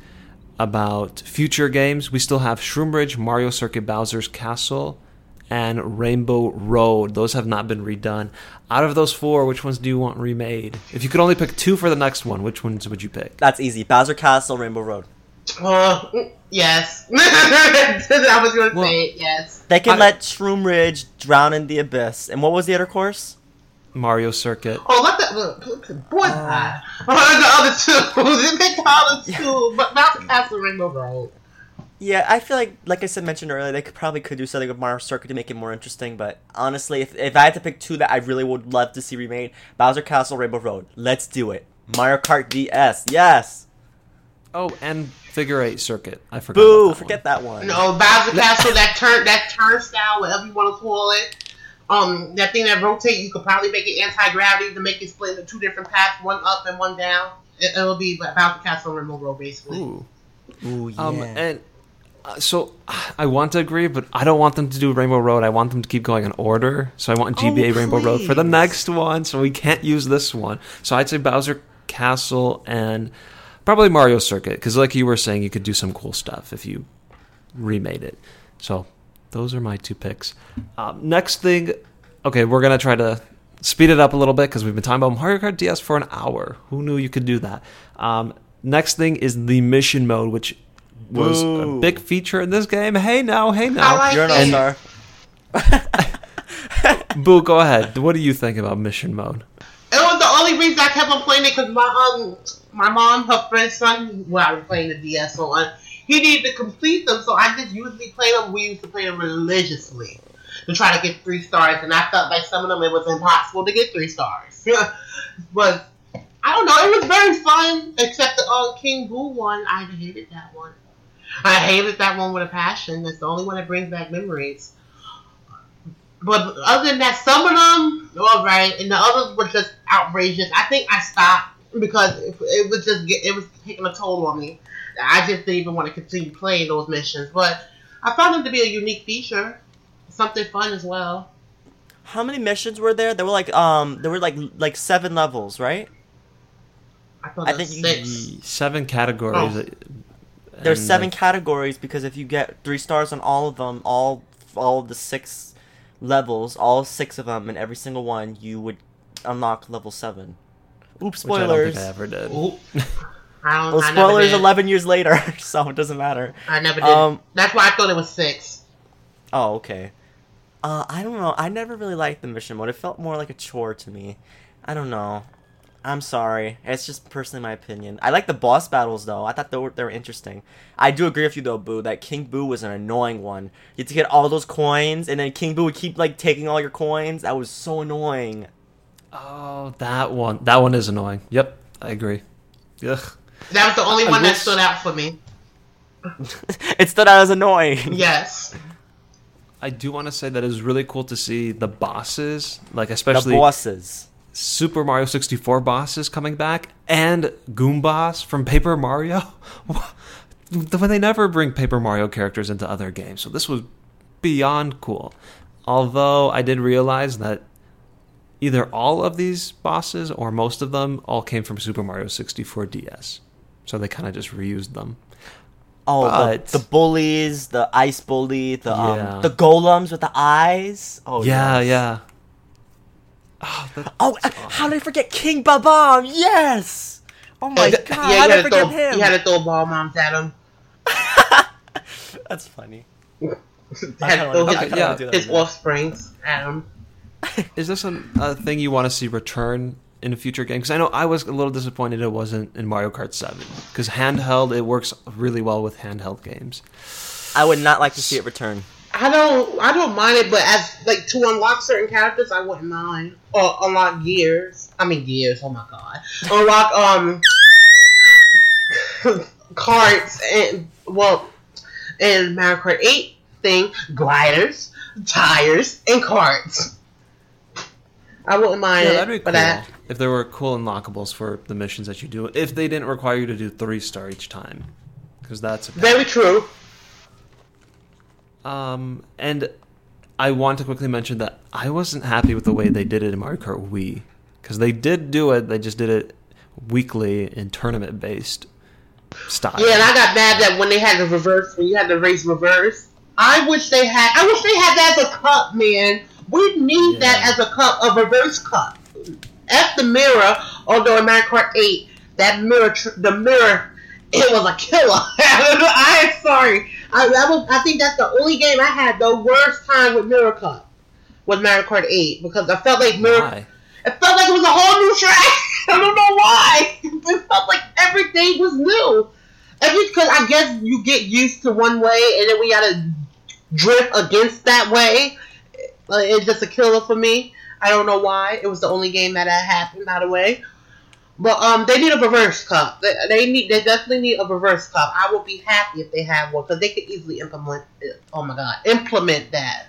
about future games. We still have Shroom Mario Circuit, Bowser's Castle, and Rainbow Road. Those have not been redone. Out of those four, which ones do you want remade? If you could only pick two for the next one, which ones would you pick? That's easy. Bowser Castle, Rainbow Road. Uh, yes. <laughs> I was gonna Well- say it, yes. They can I- let Shroom Ridge drown in the abyss. And what was the other course? Mario Circuit. Oh, let that look, boy. Uh, the other two. <laughs> They picked the other two, but Mountain Castle Rainbow Road. Yeah, I feel like, like I said, mentioned earlier, they could probably could do something with Mario Circuit to make it more interesting. But honestly, if, if I had to pick two that I really would love to see remade, Bowser Castle, Rainbow Road. Let's do it. Mario Kart DS. Yes. Oh, and Figure Eight Circuit. I forgot. Boo. about that Forget one. that one. No, Bowser Castle, that turn, that turnstile, whatever you want to call it. Um, that thing that rotates, you could probably make it anti gravity to make it split into two different paths, one up and one down. It, it'll be Bowser Castle Rainbow Road, basically. Ooh. Ooh, yeah. Um, and uh, so I want to agree, but I don't want them to do Rainbow Road. I want them to keep going in order. So I want Oh, GBA Rainbow Road for the next one. So we can't use this one. So I'd say Bowser Castle and probably Mario Circuit because, like you were saying, you could do some cool stuff if you remade it. So those are my two picks. Um, next thing, okay, we're gonna try to speed it up a little bit because we've been talking about Mario Kart DS for an hour. Who knew you could do that? Um, next thing is the mission mode, which was a big feature in this game. Hey now, hey now. Like You're an it. all-star. <laughs> Boo, go ahead. What do you think about mission mode? It was the only reason I kept on playing it because my um my mom, her friend's son, who I was playing the DS on, he needed to complete them, so I just usually play them. We used to play them religiously to try to get three stars, and I felt like some of them it was impossible to get three stars. <laughs> but I don't know, it was very fun, except the uh, King Boo one. I hated that one. I hated that one with a passion. That's the only one that brings back memories. But other than that, some of them all right, and the others were just outrageous. I think I stopped because it, it was just it was taking a toll on me. I just didn't even want to continue playing those missions. But I found them to be a unique feature, something fun as well. How many missions were there? There were like um, there were like like seven levels, right? I I think six. Seven categories. Oh. There's seven like, categories because if you get three stars on all of them, all all of the six levels, all six of them, and every single one, you would unlock level seven. Oops, Which I don't spoilers. think I ever did. <laughs> Ooh. I don't. Well, I never spoilers did. eleven years later, <laughs> so it doesn't matter. I never did. Um, That's why I thought it was six. Oh, okay. Uh, I don't know. I never really liked the mission mode. It felt more like a chore to me. I don't know. I'm sorry. It's just personally my opinion. I like the boss battles though. I thought they were they were interesting. I do agree with you though, Boo. That King Boo was an annoying one. You had to get all those coins, and then King Boo would keep like taking all your coins. That was so annoying. Oh, that one. That one is annoying. Yep, I agree. Ugh. That was the only I one that stood out for me. <laughs> it stood out as annoying. Yes. I do want to say that it was really cool to see the bosses, like especially The bosses. Super Mario 64 bosses coming back and Goombas from Paper Mario. <laughs> when they never bring Paper Mario characters into other games, so this was beyond cool. Although I did realize that either all of these bosses or most of them all came from Super Mario 64 DS, so they kind of just reused them. Oh, But- the, the bullies, the ice bully, the Yeah. um, the golems with the eyes. Oh yeah, yes. yeah. Oh, Oh, uh, how did I forget King Bob-omb? Yes. Oh my god, you how did I had to forget throw. him? You had to throw Bob-ombs at him. That's funny. Had to throw his, kinda yeah, wanna do that his offsprings at him. Is this an, a thing you want to see return in a future game? Because I know I was a little disappointed it wasn't in Mario Kart 7. Because handheld, it works really well with handheld games. I would not like to see it return. I don't. I don't mind it, but as like to unlock certain characters, I wouldn't mind. Or unlock gears. I mean gears. Oh my god. Unlock um <laughs> carts and well, and Mario Kart Eight thing gliders, tires, and carts. I wouldn't mind Yeah, it, that'd be but cool. I, If there were cool unlockables for the missions that you do. If they didn't require you to do three star each time. Because that's. very true. Um, and I want to quickly mention that I wasn't happy with the way they did it in Mario Kart Wii. Because they did do it, they just did it weekly in tournament based style. Yeah, and I got mad that when they had the reverse, when you had the race reverse, I wish they had. I wish they had that as a cup, man. We need Yeah. that as a cup, a reverse cup. F the mirror, although in Mario Kart 8, that mirror, the mirror, it was a killer. <laughs> I'm sorry. I, was, I think that's the only game I had the worst time with Mirror Cup. Was Mario Kart 8 because I felt like Mirror Why? it felt like it was a whole new track. <laughs> I don't know why. <laughs> It felt like everything was new. Every because I guess you get used to one way, and then we gotta drift against that way. It's just a killer for me. I don't know why. It was the only game that had happened by the way. But um, they need a reverse cup. They, they need. They definitely need a reverse cup. I would be happy if they have one because they could easily implement. It. Oh my god, implement that.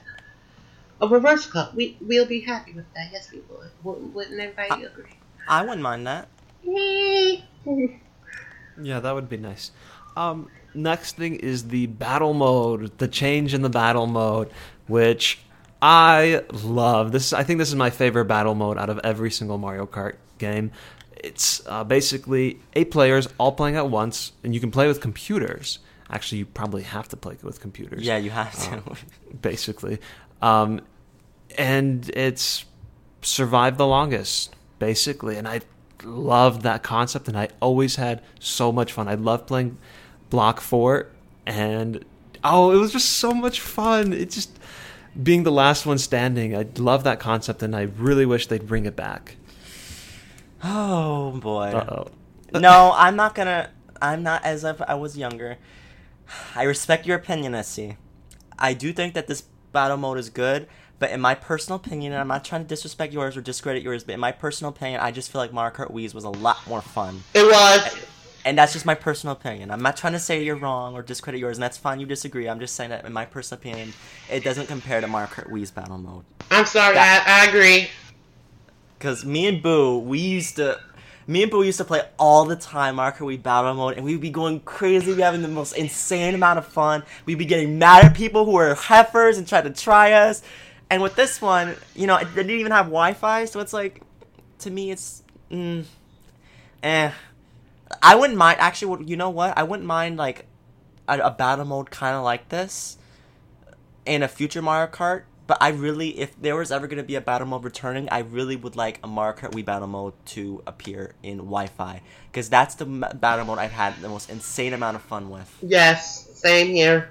A reverse cup. We we'll be happy with that. Yes, we would. Wouldn't, wouldn't everybody agree? I wouldn't mind that. <laughs> Yeah, that would be nice. Um, next thing is the battle mode, the change in the battle mode, which I love. This I think this is my favorite battle mode out of every single Mario Kart game. It's uh, basically eight players all playing at once, and you can play with computers. Actually, you probably have to play with computers. Yeah, you have to. <laughs> basically. Um, and it's survived the longest, basically. And I loved that concept, and I always had so much fun. I loved playing Block Fort, and oh, it was just so much fun. It just being the last one standing. I love that concept, and I really wish they'd bring it back. oh boy. Uh oh. no, I'm not gonna. I'm not as if I was younger. I respect your opinion, SC. I do think that this battle mode is good, but in my personal opinion, and I'm not trying to disrespect yours or discredit yours, but in my personal opinion, I just feel like Mario Kart Wii's was a lot more fun. It was. And that's just my personal opinion. I'm not trying to say you're wrong or discredit yours, and that's fine. You disagree. I'm just saying that in my personal opinion, it doesn't compare to Mario Kart Wii's battle mode. I'm sorry. That- I, I agree. Cause me and Boo, we used to, me and Boo used to play all the time Mario Kart Wii Battle Mode, and we'd be going crazy. We having the most insane amount of fun. We'd be getting mad at people who were heifers and tried to try us. And with this one, you know, it didn't even have Wi-Fi, so it's like, to me, it's, mm, eh. I wouldn't mind. Actually, you know what? I wouldn't mind like a, a battle mode kind of like this in a future Mario Kart. But I really, if there was ever going to be a battle mode returning, I really would like a Mario Kart Wii battle mode to appear in Wi-Fi because that's the m- battle mode I've had the most insane amount of fun with. Yes, same here.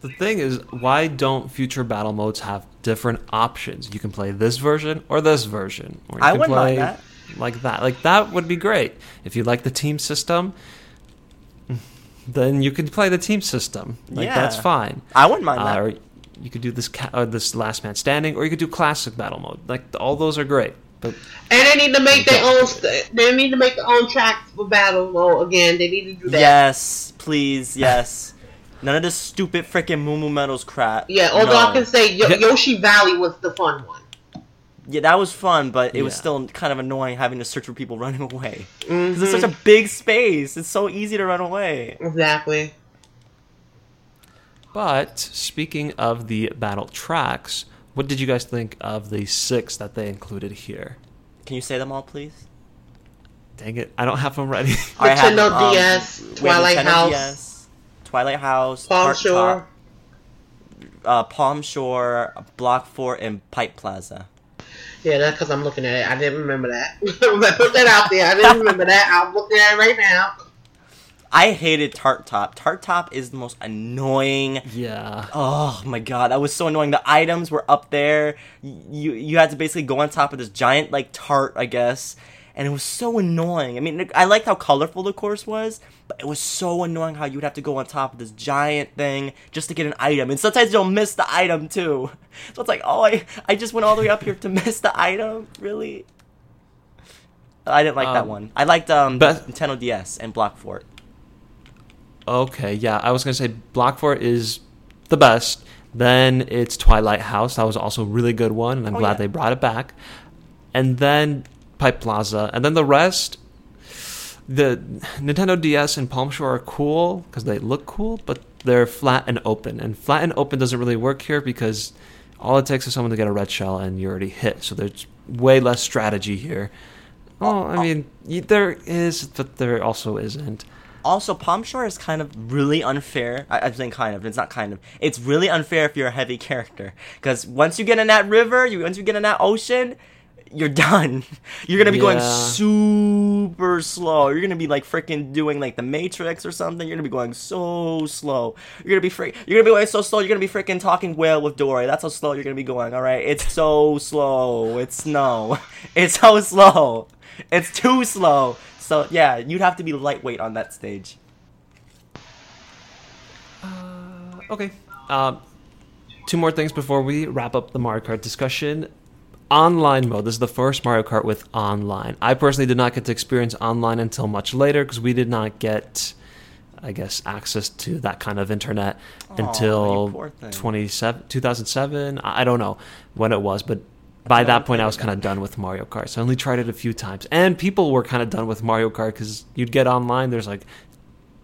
The thing is, why don't future battle modes have different options? You can play this version or this version, or you I can wouldn't play mind like that. Like that would be great. If you like the team system, then you can play the team system. Like Yeah. that's fine. I wouldn't mind Uh, that. or you could do this ca- uh, this last man standing, or you could do classic battle mode. Like all those are great, but And they need to make their own. St- they need to make their own tracks for battle mode again. They need to do that. Yes, please, yes. <laughs> None of this stupid freaking Moo Moo Meadows crap. Yeah. Although I can say Yo- Yoshi Valley was the fun one. Yeah, that was fun, but it was still kind of annoying having to search for people running away. Mm-hmm. Because it's such a big space. It's so easy to run away. exactly. But speaking of the battle tracks, what did you guys think of the six that they included here? Can you say them all, please? Dang it, I don't have them ready. <laughs> I have, Nintendo um, DS, Twilight Nintendo House. DS, Twilight House, Palm Heart Shore. Top, uh, Palm Shore, Block Fort, and Pipe Plaza. Yeah, that's because I'm looking at it. I didn't remember that. <laughs> I put that out there. I didn't remember that. I'm looking at it right now. I hated Tart Top. Tart Top is the most annoying yeah. Oh my god, that was so annoying. The items were up there. You you had to basically go on top of this giant like tart, I guess, and it was so annoying. I mean, I liked how colorful the course was, but it was so annoying how you would have to go on top of this giant thing just to get an item, and sometimes you'll miss the item too. <laughs> So it's like, oh, I I just went all the way up here to <laughs> miss the item. Really? I didn't like that Um, one. I liked um but- Nintendo DS and Block Fort. Okay, yeah, I was gonna say Block Fort is the best. Then it's Twilight House. That was also a really good one, and I'm Oh, glad yeah. they brought it back. And then Pipe Plaza, and then the rest. The Nintendo DS and Palm Shore are cool because they look cool, but they're flat and open. And flat and open doesn't really work here because all it takes is someone to get a red shell and you're already hit. So there's way less strategy here. Oh, I mean, there is, but there also isn't. Also, Palm Shore is kind of really unfair. I, I'm saying kind of. It's not kind of. It's really unfair if you're a heavy character. Because once you get in that river, you once you get in that ocean, you're done. <laughs> You're gonna be going super slow. You're gonna be like freaking doing like the Matrix or something. You're gonna be going so slow. You're gonna be freak. You're gonna be going so slow. You're gonna be freaking talking whale with Dory. That's how slow you're gonna be going. All right. It's so slow. It's no. <laughs> It's so slow. It's too slow. So yeah, you'd have to be lightweight on that stage. Okay. Um, two more things before we wrap up the Mario Kart discussion. Online mode. This is the first Mario Kart with online. I personally did not get to experience online until much later because we did not get, I guess, access to that kind of internet you until 27, 2007. I I don't know when it was, but by that point I was kind of done with Mario Kart. So I only tried it a few times. And people were kind of done with Mario Kart because you'd get online, there's like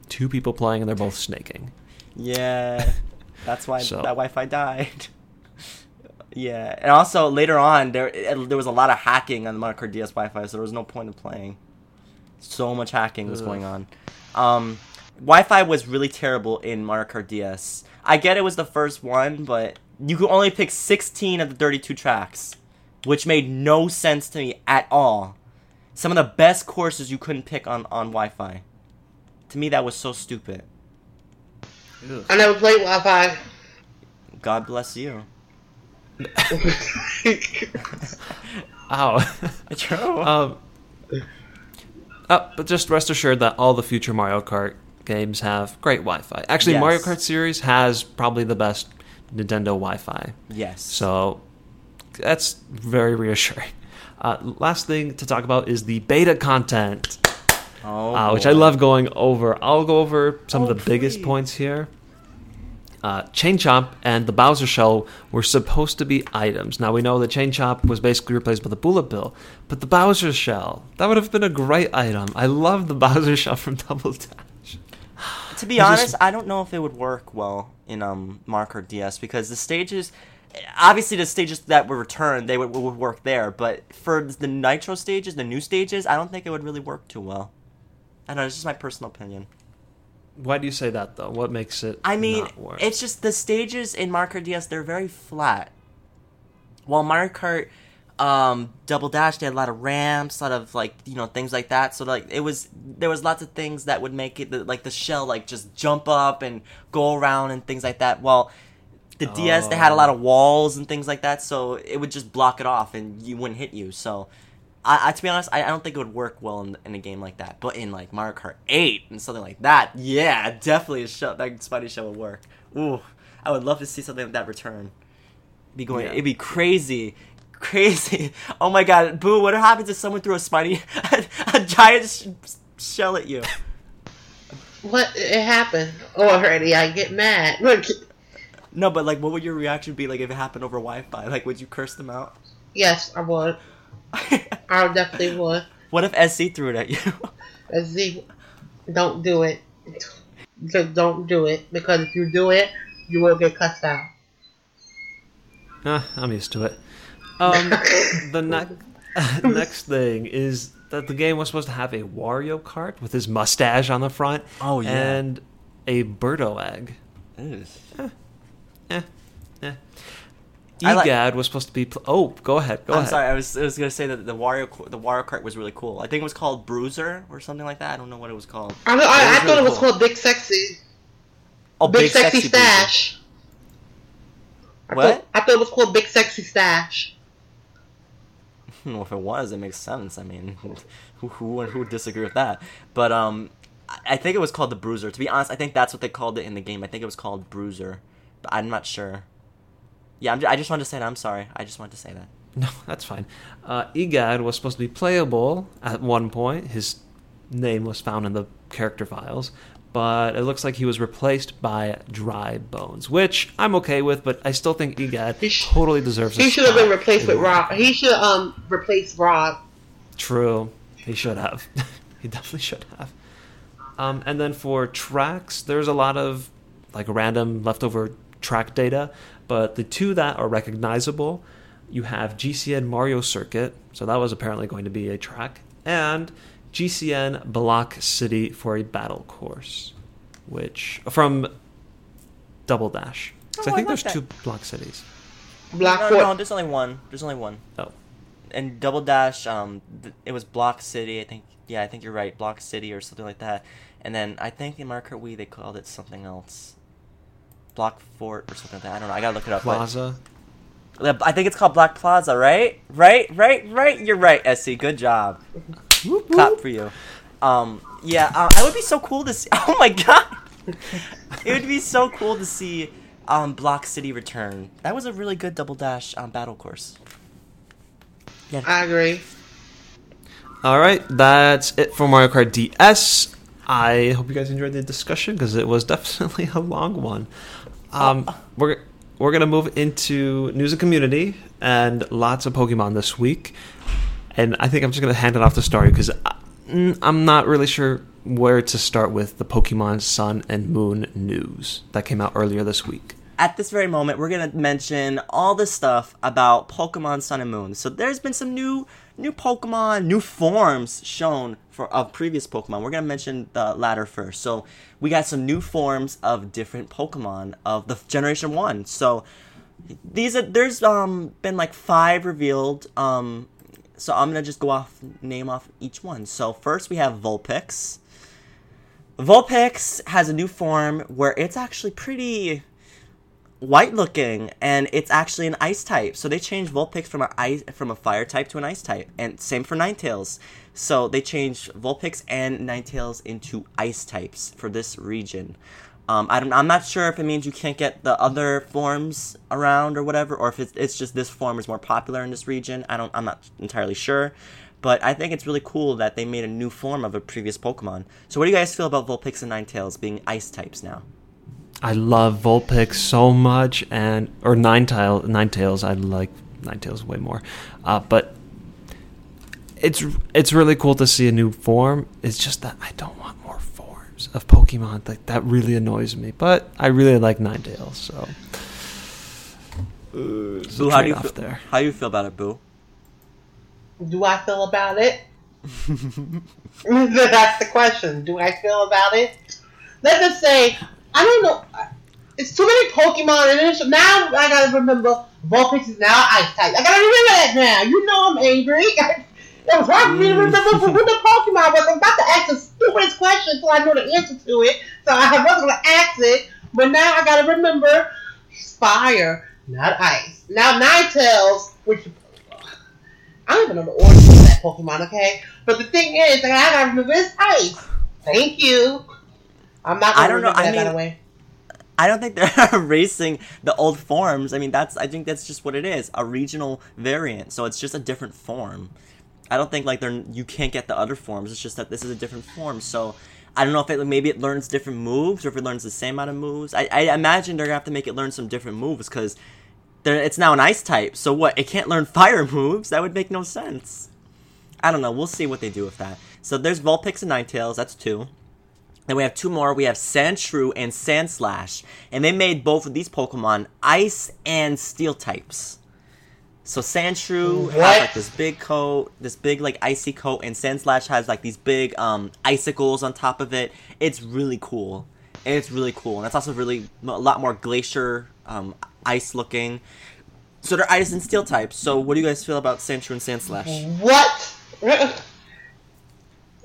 two people playing and they're both snaking. Yeah, <laughs> that's why So- that Wi-Fi died. Yeah, and also later on there it- there was a lot of hacking on the Mario Kart DS Wi-Fi, so there was no point in playing. So much hacking was Ugh. going on. Um, Wi-Fi was really terrible in Mario Kart DS. I get it was the first one, but you could only pick 16 of the 32 tracks, which made no sense to me at all. Some of the best courses you couldn't pick on on Wi-Fi. To me, that was so stupid. I never played Wi-Fi. God bless you. <laughs> Ow. <laughs> Um, uh, but just rest assured that all the future Mario Kart games have great Wi-Fi. Actually, Yes. Mario Kart series has probably the best Nintendo Wi-Fi. yes. So that's very reassuring. Uh, last thing to talk about is the beta content, oh, uh, which I love going over. I'll go over some Oh, of the biggest points here. Uh, Chain Chomp and the Bowser Shell were supposed to be items. Now we know the Chain Chomp was basically replaced by the Bullet Bill, but the Bowser Shell that would have been a great item. I love the <laughs> Bowser Shell from Double Dash. <sighs> To be honest, just- I don't know if it would work well in um Mario Kart DS because the stages, obviously the stages that were returned, they would, would work there. But for the Nitro stages, the new stages, I don't think it would really work too well. I don't know. It's just my personal opinion. Why do you say that though? What makes it? I mean, it's just the stages in Mario Kart DS they're very flat. While Mario Kart um, Double Dash, they had a lot of ramps, a lot of like you know things like that. So like it was there was lots of things that would make it like the shell like just jump up and go around and things like that. Well, the DS they had a lot of walls and things like that, so it would just block it off and you wouldn't hit you. So. I, I, to be honest, I, I don't think it would work well in, in a game like that. But in like Mario Kart 8 and something like that, yeah, definitely a show that Spidey show would work. Ooh, I would love to see something like that return. Be going, Yeah. it'd be crazy, crazy. <laughs> Oh my god, boo! What happens if someone threw a Spidey, <laughs> a, giant sh- shell at you? What? It happened already. I get mad. <laughs> Look, No, but like, what would your reaction be like if it happened over Wi-Fi? Like, would you curse them out? yes, I would. <laughs> I definitely would. what if SC threw it at you? <laughs> Let's. Don't do it. Just don't do it because if you do it, you will get cussed out. Ah, I'm used to it. <laughs> Um, the next next thing is that the game was supposed to have a Wario Kart with his mustache on the front. Oh, yeah. and a Birdo egg. Ugh. Eh, eh. I like- Egad was supposed to be. Pl- oh, go ahead. Go I'm ahead. sorry. I was, I was gonna say that the Wario the Wario Kart was really cool. I think it was called Bruiser or something like that. I don't know what it was called. I, I, It I thought really it was cool. called Big Sexy. Oh, Big, Sexy, Bruiser. Stash. I What? Thought, I thought it was called Big Sexy Stash. <laughs> Well, if it was, it makes sense. I mean, <laughs> who who who would disagree with that? But um, I- I think it was called the Bruiser. To be honest, I think that's what they called it in the game. I think it was called Bruiser, but I'm not sure. Yeah, I'm, ju- I just wanted to say that. I'm sorry. I just wanted to say that. <laughs> No, that's fine. Uh, Egad was supposed to be playable at one point. His name was found in the character files, but it looks like he was replaced by Dry Bones, which I'm okay with, but I still think Egad He sh- totally deserves. a He should have been replaced with Rob. He should um replace Rob. True, he should have. <laughs> he definitely should have. Um, and then for tracks, there's a lot of like random leftover track data, but the two that are recognizable, you have GCN Mario Circuit, so that was apparently going to be a track, and GCN Block City for a battle course, which from Double Dash. 'Cause Oh, I I think like there's that. two Block Cities. Black no, Fort. no, there's only one. There's only one. Oh, And Double Dash, um, th- it was Block City. I think. Yeah, I think you're right. Block City or something like that. And then I think in Mario Kart Wii they called it something else. Block Fort or something like that. I don't know. I gotta look it up. Plaza. Yeah, I think it's called Block Plaza, right? Right, right, right. You're right, SC. Good job. Clap for you. Um, yeah, uh, it would be so cool to see. <laughs> Oh my god, it would be so cool to see um Block City return. That was a really good double dash um, battle course. Yeah. I agree. All right, that's it for Mario Kart DS. I hope you guys enjoyed the discussion because it was <laughs> definitely a long one. Um, we're we're gonna move into news and community and lots of Pokemon this week, and I think I'm just gonna hand it off to Starry because I'm not really sure where to start with the Pokemon Sun and Moon news that came out earlier this week. At this very moment, we're gonna mention all the stuff about Pokemon Sun and Moon. So there's been some new new Pokemon, new forms shown for of previous Pokemon. We're gonna mention the latter first. So we got some new forms of different Pokemon of the Generation One. So these are there's um been like five revealed. Um, so I'm gonna just go off name off each one. So first we have Vulpix. Vulpix has a new form where it's actually pretty white looking and it's actually an ice type. So they changed Vulpix from a ice from a fire type to an ice type. And same for Ninetales. So they changed Vulpix and Ninetales into ice types for this region. Um, I I'm not sure if it means you can't get the other forms around or whatever, or if it's, it's just this form is more popular in this region. I don't. I'm not entirely sure, but I think it's really cool that they made a new form of a previous Pokemon. So, what do you guys feel about Vulpix and Ninetales being ice types now? I love Vulpix so much, and or Ninetale, Ninetales. I like Ninetales way more, uh, but it's it's really cool to see a new form. It's just that I don't want more forms of Pokemon. Like that really annoys me. But I really like Ninetales, so. Uh, it's Boo, how do you feel, there? how do you feel about it, Boo? Do I feel about it? <laughs> That's the question. Do I feel about it? let's just say I don't know. It's too many Pokemon, and it's, now I gotta remember Vulpix is now Ice type. I gotta remember that now. You know I'm angry. <laughs> It for me to remember who mm. the Pokemon was. I'm about to ask the stupidest question until I know the answer to it. So I wasn't gonna ask it, but now I gotta remember it's fire, not ice. Now Ninetales, which I don't even know the origin of that Pokemon, okay? But the thing is, I gotta remember it's ice. Thank you. I'm not I don't know, remember I that, by mean- the way. I don't think they're <laughs> erasing the old forms. I mean, that's I think that's just what it is, a regional variant. So it's just a different form. I don't think like they're you can't get the other forms. It's just that this is a different form. So I don't know if it maybe it learns different moves or if it learns the same amount of moves. I, I imagine they're gonna have to make it learn some different moves because it's now an ice type. So what? It can't learn <laughs> fire moves. That would make no sense. I don't know. We'll see what they do with that. So there's Vulpix and Ninetales. That's two. Then we have two more. We have Sandshrew and Sandslash. And they made both of these Pokemon ice and steel types. So Sandshrew has like this big coat, this big like icy coat, and Sandslash has like these big um icicles on top of it. It's really cool. It's really cool. And it's also really a lot more glacier um ice looking. So they're ice and steel types. So what do you guys feel about Sandshrew and Sandslash? What? Can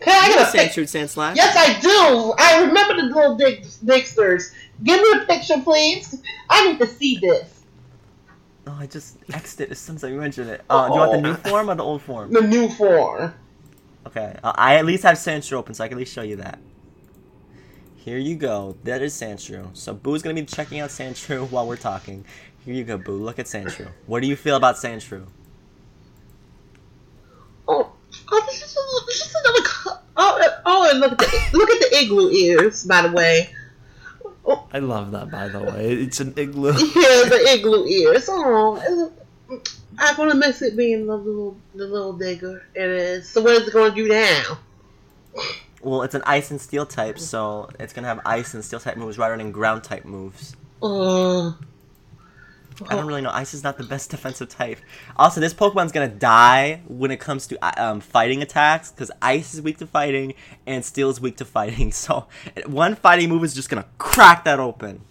I You get a pic- Sandshrew and Sandslash? Yes, I do. I remember the little dig- Dixters. Give me a picture, please. I need to see this. Oh, I just <laughs> X'd it as soon as I mentioned it. Uh, do you want the new form or the old form? The new form. Okay, uh, I at least have Sandshrew open, so I can at least show you that. Here you go. That is Sandshrew. So Boo's gonna be checking out Sandshrew <laughs> while we're talking. Here you go, Boo. Look at Sandshrew. What do you feel about Sandshrew? Oh, oh this is a, this is another. Co- oh, oh, and look at the look at the igloo ears. By the way, I love that, by the way. It's an igloo. <laughs> yeah, the igloo ears. Oh, I'm gonna miss it being the little the little digger. It is. So what is it gonna do now? Well, it's an ice and steel type, so it's gonna have ice and steel type moves rather than ground type moves. Uh, I don't really know. Ice is not the best <laughs> defensive type. Also, this Pokemon's gonna die when it comes to uh, um, fighting attacks because Ice is weak to fighting and Steel is weak to fighting. <laughs> So one fighting move is just gonna crack that open.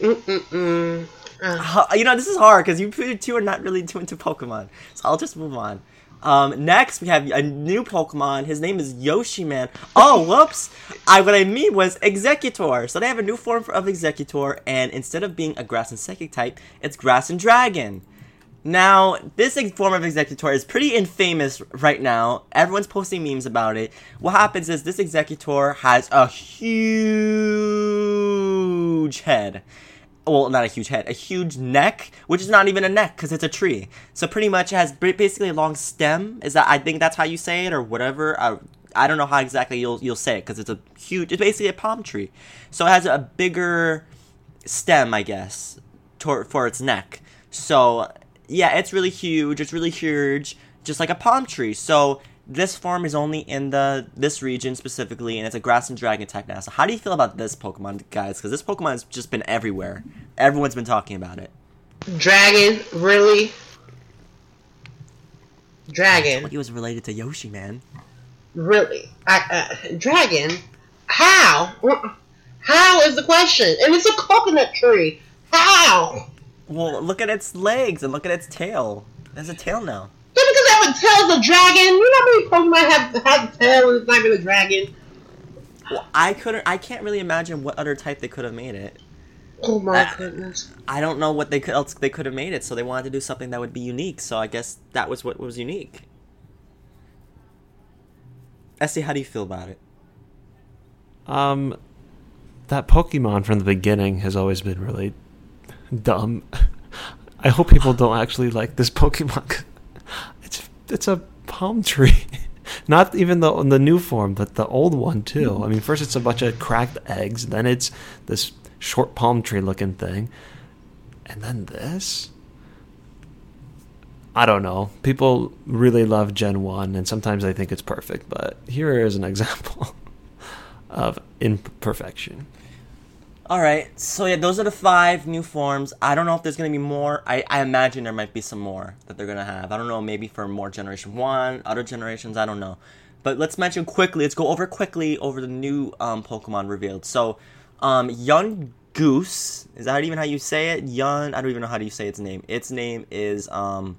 mm-mm-mm. Uh, You know, this is hard because you two are not really too into Pokemon. So I'll just move on. Um, next, we have a new Pokemon. His name is Yoshi Man. Oh, whoops! I what I mean was Exeggutor. So they have a new form for, of Exeggutor, and instead of being a Grass and Psychic type, it's Grass and Dragon. Now, this form of Exeggutor is pretty infamous right now. Everyone's posting memes about it. What happens is this Exeggutor has a huge head well, not a huge head, a huge neck, which is not even a neck because it's a tree. So pretty much it has basically a long stem. Is that I think that's how you say it or whatever. I, I don't know how exactly you'll you'll say it because it's a huge. It's basically a palm tree. So it has a bigger stem, I guess, tor- for its neck. So yeah, it's really huge. It's really huge, just like a palm tree. So this form is only in the this region specifically, and it's a grass and dragon type now. So how do you feel about this Pokemon, guys? Because this Pokemon has just been everywhere. Everyone's been talking about it. Dragon, really? Dragon, He was related to Yoshi, man. really? I, uh, dragon? How? How is the question? And it's a coconut tree. How? Well, look at its legs and look at its tail. There's a tail now. Just because that one tail's a dragon, you know how many Pokemon have, have a tail and it's not even a dragon? Well, I couldn't. I can't really imagine what other type they could have made it. Oh my Uh, goodness. I don't know what they could else they could have made it. So they wanted to do something that would be unique. So I guess that was what was unique. Essie, how do you feel about it? Um, that Pokemon from the beginning has always been really dumb. <laughs> I hope people don't actually like this Pokemon. <laughs> It's it's a palm tree. <laughs> Not even the the new form, but the old one too. Mm-hmm. I mean, first it's a bunch of cracked eggs, then it's this short palm tree looking thing, and then this. I don't know. People really love Gen 1, and sometimes I think it's perfect, but here is an <laughs> example of imperfection. All right, so yeah, those are the five new forms. I don't know if there's gonna be more. I, I imagine there might be some more that they're gonna have. I don't know, maybe for more generation one, other generations. I don't know, But let's mention quickly. Let's go over quickly over the new um, Pokemon revealed. So, um, Young Goose is that even how you say it? Young. I don't even know how do you say its name. Its name is um,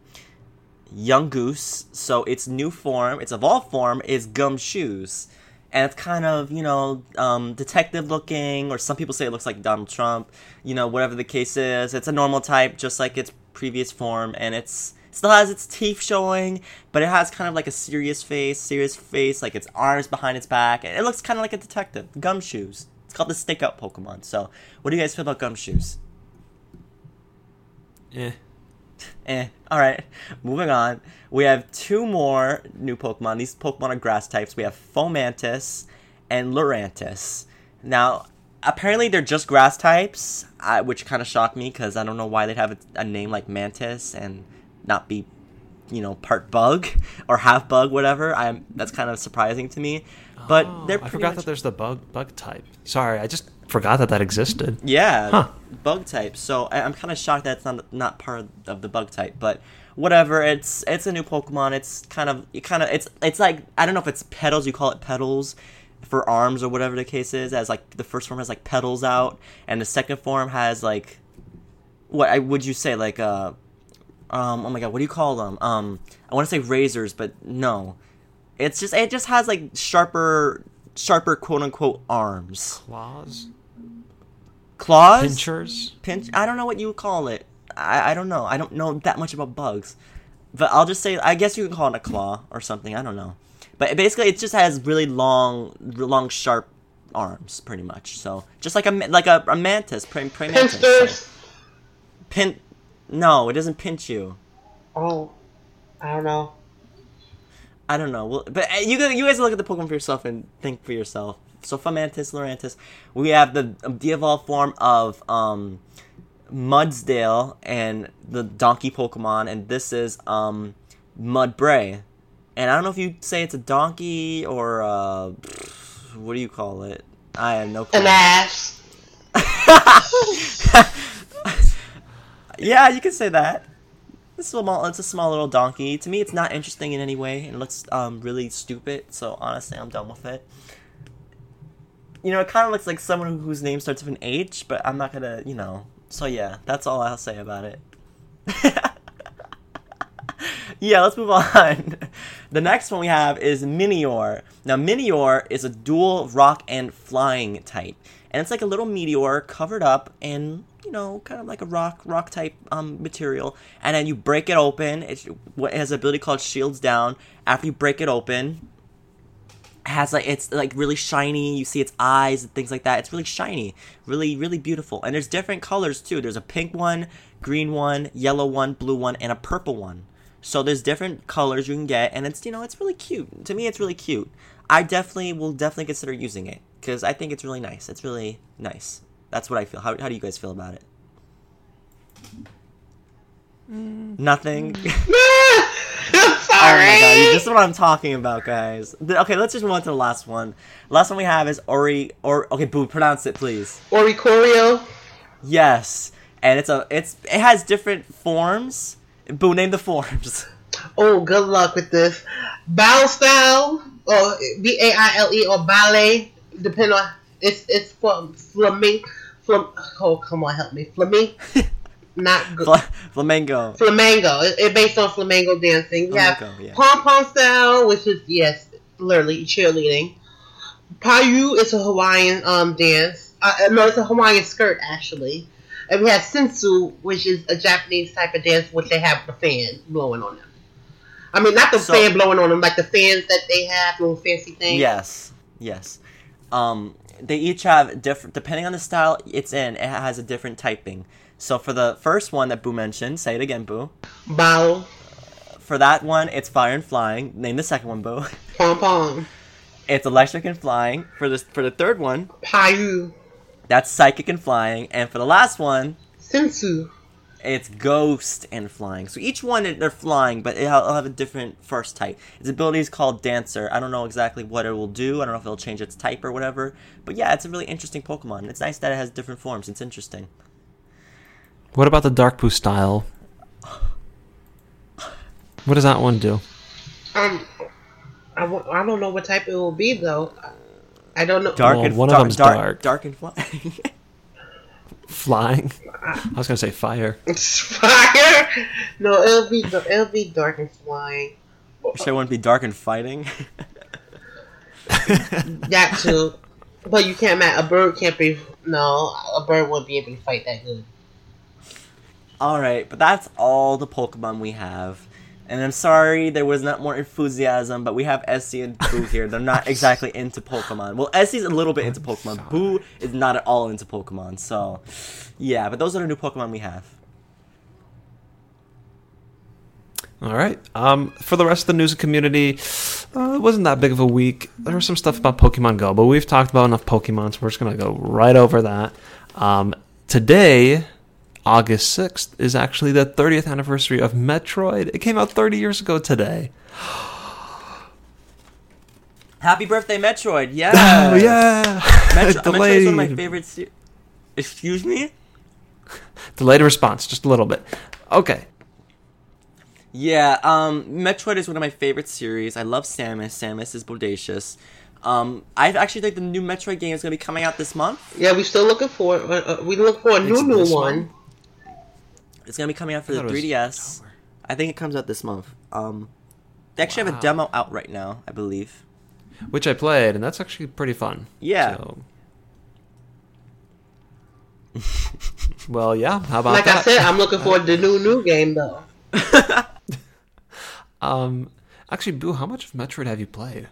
Yungoos. So its new form, its evolved form, is Gum Gumshoes. And it's kind of, you know, um, detective looking, or some people say it looks like Donald Trump. You know, whatever the case is, it's a normal type, just like its previous form, and it's still has its teeth showing, but it has kind of like a serious face, serious face, like its arms behind its back, it looks kind of like a detective. Gumshoes. It's called the Stick Out Pokemon. So, what do you guys feel about Gumshoes? <laughs> Eh. Eh. Alright, moving on. We have two more new Pokemon. These Pokemon are grass types. We have Fomantis and Lurantis. Now, apparently they're just grass types, uh, which kind of shocked me because I don't know why they'd have a, a name like Mantis and not be, you know, part bug <laughs> or half bug, whatever. I'm that's kind of surprising to me. But Oh, they're I forgot much- that there's the bug bug type. Sorry, I just forgot that that existed. Yeah, Huh. bug type. So I, I'm kind of shocked that it's not not part of the bug type, but whatever. It's it's a new Pokemon. It's kind of it kind of it's it's like I don't know if it's petals. You call it petals for arms or whatever the case is. As like the first form has like petals out, and the second form has like what I would you say like uh um oh my god what do you call them um I want to say razors but no it's just it just has like sharper sharper quote unquote arms Claws, claws pinchers. pinch i don't know what you would call it I, I don't know i don't know that much about bugs but i'll just say i guess you can call it a claw or something i don't know but basically it just has really long long sharp arms pretty much so just like a like a, a mantis praying praying mantis so. Pin no it doesn't pinch you Oh, I don't know. I don't know. Well, but uh, you guys, you guys look at the Pokemon for yourself and think for yourself. So Fomantis, Lurantis, we have the the evolved form of um, Mudsdale and the donkey Pokemon, and this is um, Mudbray. And I don't know if you say it's a donkey or uh, what do you call it? I have no clue. An ass. <laughs> Yeah, you can say that. It's a small, it's a small little donkey. To me, it's not interesting in any way, and it looks um really stupid. So honestly, I'm done with it. You know, it kind of looks like someone whose name starts with an H, but I'm not gonna, you know. So yeah, that's all I'll say about it. <laughs> yeah, let's move on. <laughs> The next one we have is Minior. Now, Minior is a dual rock and flying type, and it's like a little meteor covered up in you know kind of like a rock rock type um, material. And then you break it open. It's, it has an ability called Shields Down. After you break it open, it has like it's like really shiny. You see its eyes and things like that. It's really shiny, really really beautiful. And there's different colors too. There's a pink one, green one, yellow one, blue one, and a purple one. So there's different colors you can get, and it's you know it's really cute. To me, it's really cute. I definitely will definitely consider using it because I think it's really nice. It's really nice. That's what I feel. How, how do you guys feel about it? Nothing. Mm. <laughs> <laughs> Oh Sorry. my god, this is what I'm talking about, guys. Okay, let's just move on to the last one. Last one we have is Ori or okay, boo, pronounce it please. Ori Oricorio. Yes. And it's a it's it has different forms. Boo, name the forms. <laughs> Oh, good luck with this. Bow style, or B A I L E, or ballet, depending on it's it's from flamingo. Flam, oh, come on, help me, flamingo. Not good. Fla- Flamengo. Flamengo. It, it based on flamenco dancing. You have Flamenco, yeah. pom pom style, which is yes, literally cheerleading. Payu is a Hawaiian um dance. Uh, uh, no, it's a Hawaiian skirt actually. And we have sensu, which is a Japanese type of dance, which they have the fan blowing on them. I mean, not the So- fan blowing on them, like the fans that they have, little fancy things. Yes. Yes. Um they each have different depending on the style it's in, it has a different typing. So for the first one that Boo mentioned, say it again, Boo. Bao, For that one, it's fire and flying. Name the second one, Boo. <laughs> pom pom, It's electric and flying. For this for the third one, Payu, that's psychic and flying. And for the last one, sensu. it's ghost and flying. So each one they're flying, but it'll have a different first type. Its ability is called Dancer. I don't know exactly what it will do. I don't know if it'll change its type or whatever. But yeah, it's a really interesting Pokemon. It's nice that it has different forms. It's interesting. What about the Dark Boo style? What does that one do? Um, I, I don't know what type it will be though. I don't know. Dark Well, and one of them's dark, dark. dark and flying. <laughs> Flying. I was gonna say fire. It's fire. No, it'll be it'll be dark and flying. Sure, wouldn't be dark and fighting. <laughs> That <laughs> too. But you can't. ma- A bird can't be. No, a bird wouldn't be able to fight that good. All right, but that's all the Pokemon we have. And I'm sorry there was not more enthusiasm, but we have Essie and Boo <laughs> here. They're not exactly into Pokemon. Well, Essie's a little bit into Pokemon. Boo is not at all into Pokemon. So, yeah, but those are the new Pokemon we have. All right. Um, for the rest of the news and community, uh, it wasn't that big of a week. There was some stuff about Pokemon Go, but we've talked about enough Pokemon, so we're just gonna go right over that. Um, today, August sixth, is actually the 30th anniversary of Metroid. It came out 30 years ago today. <gasps> Happy birthday, Metroid! <laughs> Yeah. Oh yeah. Metro- <laughs> Metroid is one of my favorite. Se- Excuse me. Delayed response, just a little bit. Okay. Yeah, um, Metroid is one of my favorite series. I love Samus. Samus is bodacious. Um, I actually think the new Metroid game is going to be coming out this month. Yeah, we're still looking for. Uh, uh, we look for a new It's new this one. It's going to be coming out for the thought it was 3DS. October. I think it comes out this month. Um, they actually have a demo out right now, I believe. Which I played, and that's actually pretty fun. Yeah. So. <laughs> well, yeah. How about Like that? I said, I'm looking for the new new game though. <laughs> Um, actually, Boo, how much of Metroid have you played?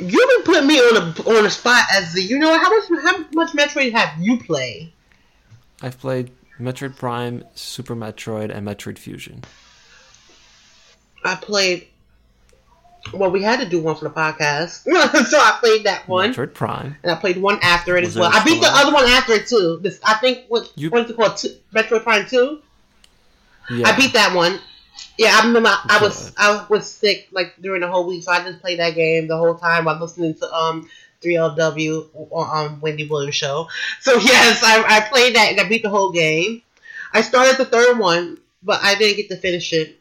You've been putting me on a on a spot as the. You know how much how much Metroid have you played? I've played Metroid Prime, Super Metroid, and Metroid Fusion. I played. Well, we had to do one for the podcast, <laughs> so I played that one, Metroid Prime. and I played one after it Was as well. I beat the other one after it too. This I think what You- what's it called? Two, Metroid Prime Two. Yeah. I beat that one. Yeah, I remember I was I was sick like during the whole week, so I just played that game the whole time while listening to um 3LW on um, Wendy Williams show. So <laughs> yes, I, I played that and I beat the whole game. I started the third one, but I didn't get to finish it.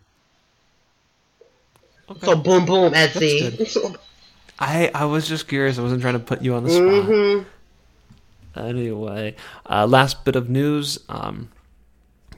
Okay. So boom boom Etsy. <laughs> I I was just curious. I wasn't trying to put you on the spot. hmm Anyway, uh, last bit of news. Um,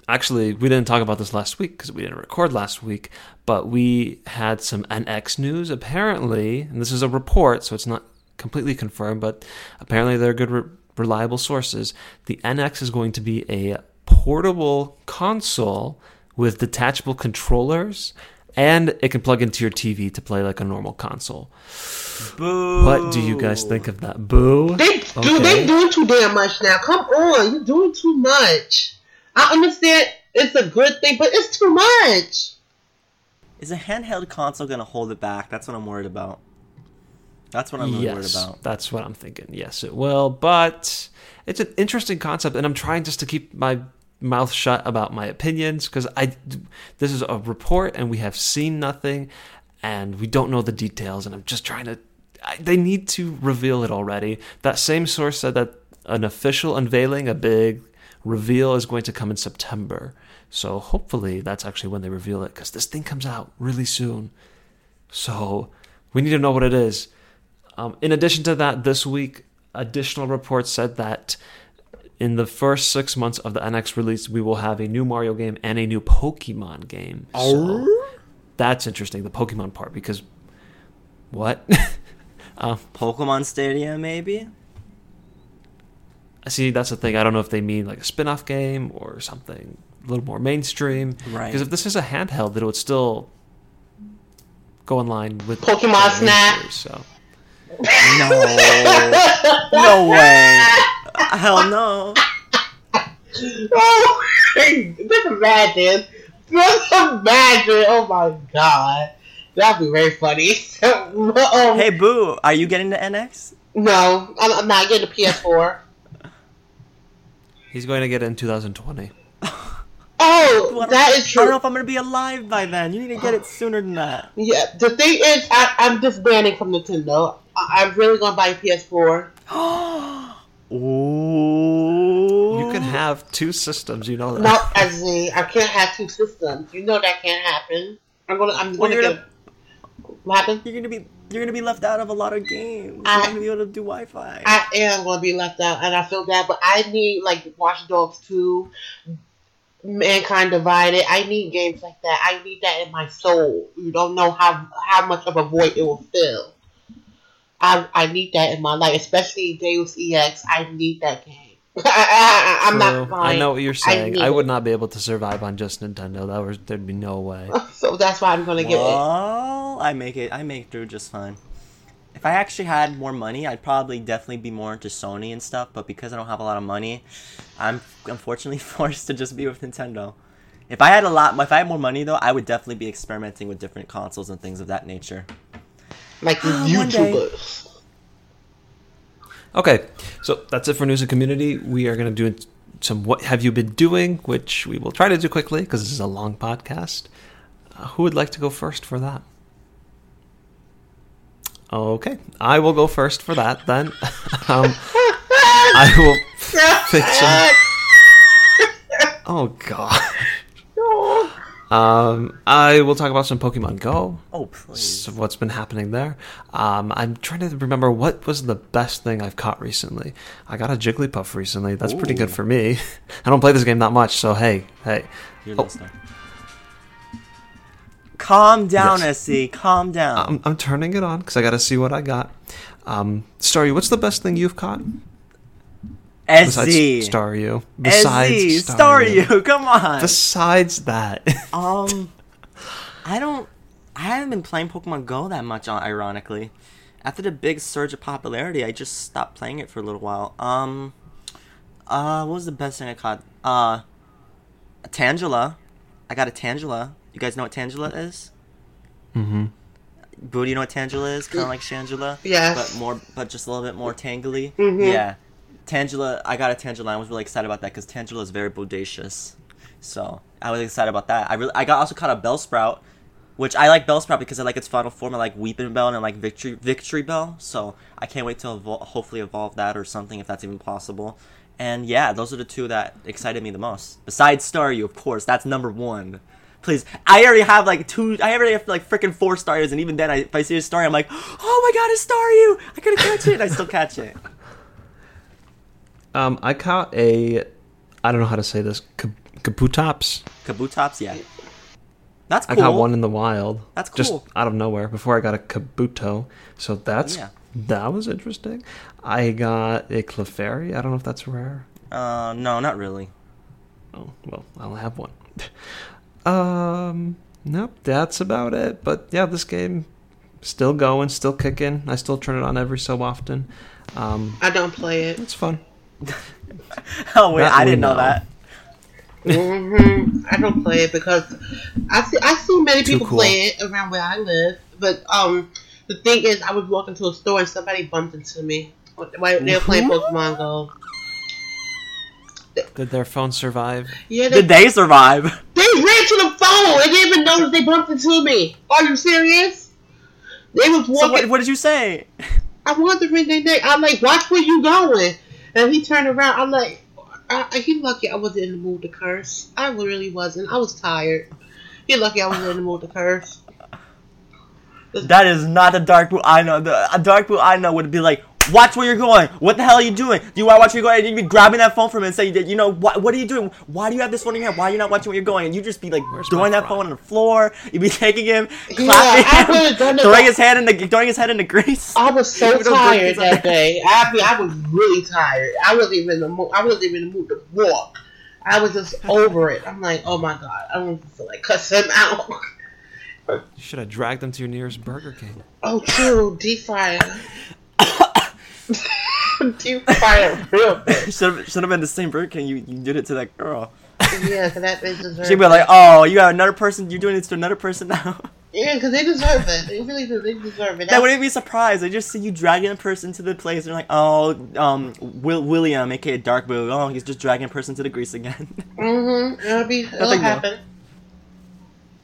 actually, we didn't talk about this last week because we didn't record last week, but we had some NX news. Apparently, and this is a report, so it's not completely confirmed, but apparently they're good, re- reliable sources. The NX is going to be a portable console with detachable controllers. And it can plug into your TV to play like a normal console. Boo! What do you guys think of that? Boo. They do they doing too damn much now. Come on, you're doing too much. I understand it's a good thing, but it's too much. Is a handheld console going to hold it back? That's what I'm worried about. That's what I'm really worried yes, about. that's what I'm thinking. Yes, it will, but it's an interesting concept, and I'm trying just to keep my mouth shut about my opinions because I this is a report and we have seen nothing, and we don't know the details, and I'm just trying to. I, they need to reveal it already. That same source said that an official unveiling, a big reveal, is going to come in September. So hopefully that's actually when they reveal it because this thing comes out really soon. So we need to know what it is. Um, in addition to that, this week, additional reports said that in the first six months of the NX release, we will have a new Mario game and a new Pokemon game. So that's interesting, the Pokemon part, because what? <laughs> um, Pokemon Stadium, maybe? I see, that's the thing. I don't know if they mean like a spin off game or something a little more mainstream. Right. Because if this is a handheld, then it would still go in line with Pokemon Snap. So. No. <laughs> no way. Hell no. Oh, just imagine. Just imagine. Oh my god. That'd be very funny. <laughs> um, Hey, Boo, are you getting the NX? No, I'm, I'm not getting a PS4. He's going to get it in 2020. <laughs> Oh, Well, that is I true. don't know if I'm gonna be alive by then. You need to get it sooner than that. <gasps> Yeah, the thing is, I, I'm disbanding from Nintendo. I, I'm really gonna buy a PS4. <gasps> Ooh. You can have two systems, you know that. No, as in, I can't have two systems. You know that can't happen. I'm gonna, I'm Well, gonna you're get. What happened? You're gonna be you're gonna be left out of a lot of games. I- you're gonna be able to do Wi-Fi. I am going to be left out, and I feel bad. But I need like Watch Dogs two, Mankind Divided. I need games like that. I need that in my soul. You don't know how how much of a void it will fill. I I need that in my life, especially Deus Ex. I need that game. <laughs> I, am True. not. I know what you're saying. need I, it. would not be able to survive on just Nintendo. That was there'd be no way. <laughs> So that's why I'm gonna get it. well, I make it. I make through just fine. If I actually had more money, I'd probably definitely be more into Sony and stuff. But because I don't have a lot of money, I'm unfortunately <laughs> forced to just be with Nintendo. If I had a lot, if I had more money though, I would definitely be experimenting with different consoles and things of that nature. Like the YouTubers. Okay, so that's it for news and community. We are going to do some what have you been doing, which we will try to do quickly because this is a long podcast. Uh, who would like to go first for that? Okay, I will go first for that then. <laughs> um, I will <laughs> pick some. <laughs> Oh god. Um, I will talk about some Pokemon Go. Oh please! What's been happening there. Um, I'm trying to remember what was the best thing I've caught recently. I got a Jigglypuff recently. That's pretty good for me. <laughs> I don't play this game that much, so hey, hey. You're Oh. listening. Calm down, Yes. SZ. Calm down. I'm, I'm turning it on because I got to see what I got. Um, Staryu, what's the best thing you've caught besides SZ. Staryu? Besides SZ. Staryu. Come on. Besides that, <laughs> Um, I don't. I haven't been playing Pokemon Go that much. uh, Ironically, after the big surge of popularity, I just stopped playing it for a little while. Um, uh, what was the best thing I caught? Uh, a Tangela. I got a Tangela. You guys know what Tangela is? mm-hmm. Boo, do you know what Tangela is? Kind of like Shangela. Yeah. But more, but just a little bit more tangly. Mm-hmm. Yeah. Tangela, I got a Tangela. I was really excited about that because Tangela is very bodacious. So I was excited about that. I really, I got also caught a Bellsprout, which I like Bellsprout because I like its final form. I like Weepinbell and I like Victory Victreebel. So I can't wait to evol- hopefully evolve that or something if that's even possible. And yeah, those are the two that excited me the most. Besides Staryu, of course, that's number one. Please, I already have like two. I already have like freaking four stars, and even then, I, if I see a story, I'm like, <gasps> oh my god, it's Staryu! I gotta catch it. And I still catch it. Um, I caught a. I don't know how to say this. Kap- Kabutops. Kabutops, yeah. That's cool. I cool. got one in the wild. That's cool. Just out of nowhere before I got a Kabuto. So that's Yeah. that was interesting. I got a Clefairy. I don't know if that's rare. Uh, no, not really. Oh well, I'll have one. <laughs> um, nope, that's about it. But yeah, this game still going, still kicking. I still turn it on every so often. Um, I don't play it. it's fun. <laughs> Oh wait, That I didn't know know. that. hmm I don't play it because I see I see many Too people cool. play it around where I live. But um, the thing is, I was walking to a store and somebody bumped into me. While they were playing Pokemon Go. Did their phone survive? Yeah, they, Did they survive? they ran to the phone and didn't even notice they bumped into me. Are you serious? They was So walking. what, what did you say? I wanted to wring their neck. I'm like, watch where you going. And he turned around. I'm like, I, he lucky I wasn't in the mood to curse. I really wasn't. I was tired. He lucky I wasn't in the mood to curse. That is not a dark blue I know. The a dark blue I know would be like, watch where you're going. What the hell are you doing? Do you want to watch where you're going? And you'd be grabbing that phone from him and say, you know, what, what are you doing? Why do you have this phone in your hand? Why are you not watching where you're going? And you'd just be like Where's throwing that phone on the floor. You'd be taking him, Yeah, I clapping could've him, done it <laughs> throwing his head in the throwing his head in the grease. I was so <laughs> tired that day. I mean, I was really tired. I wasn't even in the mood. I wasn't even in the mood to walk. I was just <laughs> over it. I'm like, oh my god, I don't feel like cussing him out. You should have dragged them to your nearest Burger King. Oh, true, deep fryer. <laughs> deep fryer, real <laughs> good. Should have should have been the same Burger King. You you did it to that girl. Yeah, because that they <laughs> deserve. She'd be like, oh, you got another person. You're doing this to another person now. yeah, because they deserve it. They really do. They deserve it. That wouldn't be surprised. I just see you dragging a person to the place. And they're like, oh, um, Will William, aka Dark Blue. Oh, he's just dragging a person to the grease again. Mm-hmm. It'll be. It'll Nothing more. happen.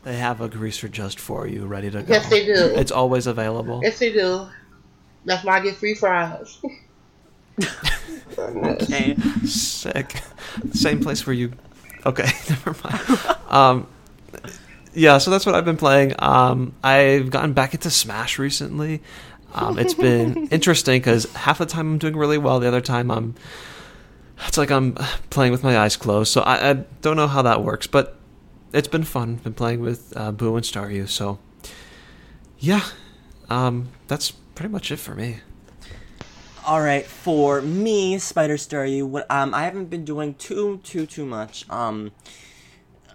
They have a greaser just for you, ready to go. Yes, they do. It's always available. Yes, they do. That's why I get free fries. <laughs> okay. Sick. Same place where you. Okay, <laughs> never mind. Um, yeah, so that's what I've been playing. Um, I've gotten back into Smash recently. Um, it's been <laughs> interesting because half the time I'm doing really well, the other time I'm. It's like I'm playing with my eyes closed, so I, I don't know how that works, but it's been fun. Been playing with uh, Boo and Staryu, so yeah, um, that's pretty much it for me. All right, for me, Spider Staryu, what um, I haven't been doing too too too much. Um,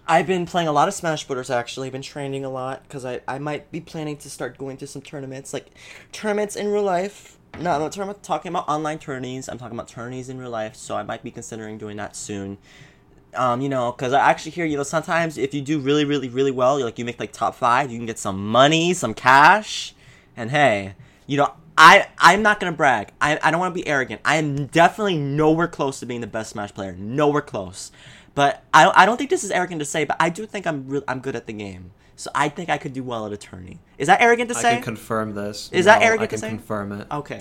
I've been playing a lot of Smash Brothers. Actually, I've been training a lot because I I might be planning to start going to some tournaments, like tournaments in real life. No, I'm not talking about online tourneys. I'm talking about tourneys in real life. So I might be considering doing that soon. Um, you know, because I actually hear you know sometimes if you do really really really well, like you make like top five, you can get some money, some cash, and hey, you know I I'm not gonna brag. I I don't want to be arrogant. I am definitely nowhere close to being the best Smash player. Nowhere close. But I I don't think this is arrogant to say. But I do think I'm re- I'm good at the game. So I think I could do well at attorney. Is that arrogant to say? I can confirm this. Is that No, arrogant I to can say? confirm it. Okay.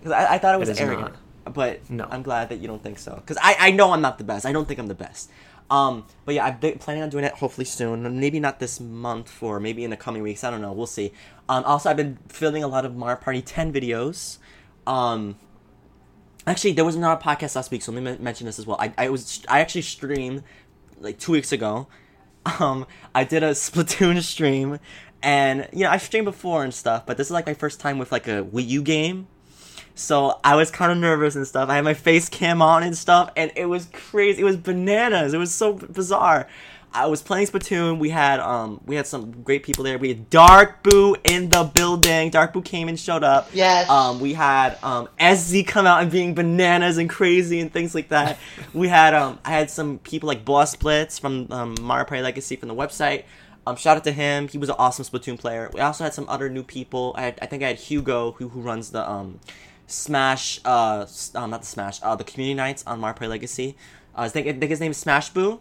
Because I, I thought it was It arrogant. But No. I'm glad that you don't think so. Because I, I know I'm not the best. I don't think I'm the best. Um, but yeah, I'm been planning on doing it hopefully soon. Maybe not this month or maybe in the coming weeks. I don't know. We'll see. Um, also, I've been filming a lot of Mario Party 10 videos. Um, actually, there was another podcast last week, so let me mention this as well. I, I was I actually streamed like two weeks ago. <laughs> Um, I did a <laughs> Splatoon stream, and you know I've streamed before and stuff, but this is like my first time with like a Wii U game. So I was kind of nervous and stuff. I had my face cam on and stuff, and it was crazy. It was bananas. It was so bizarre. I was playing Splatoon. We had um we had some great people there. We had Dark Boo in the building. Dark Boo came and showed up. Yes. Um, we had um SZ come out and being bananas and crazy and things like that. <laughs> we had um I had some people like Boss Blitz from um, Mario Party Legacy from the website. Um, shout out to him. He was an awesome Splatoon player. We also had some other new people. I had, I think I had Hugo who who runs the um Smash uh um, not the Smash uh the community nights on Mario Party Legacy. Uh, I think I think his name is Smash Boo.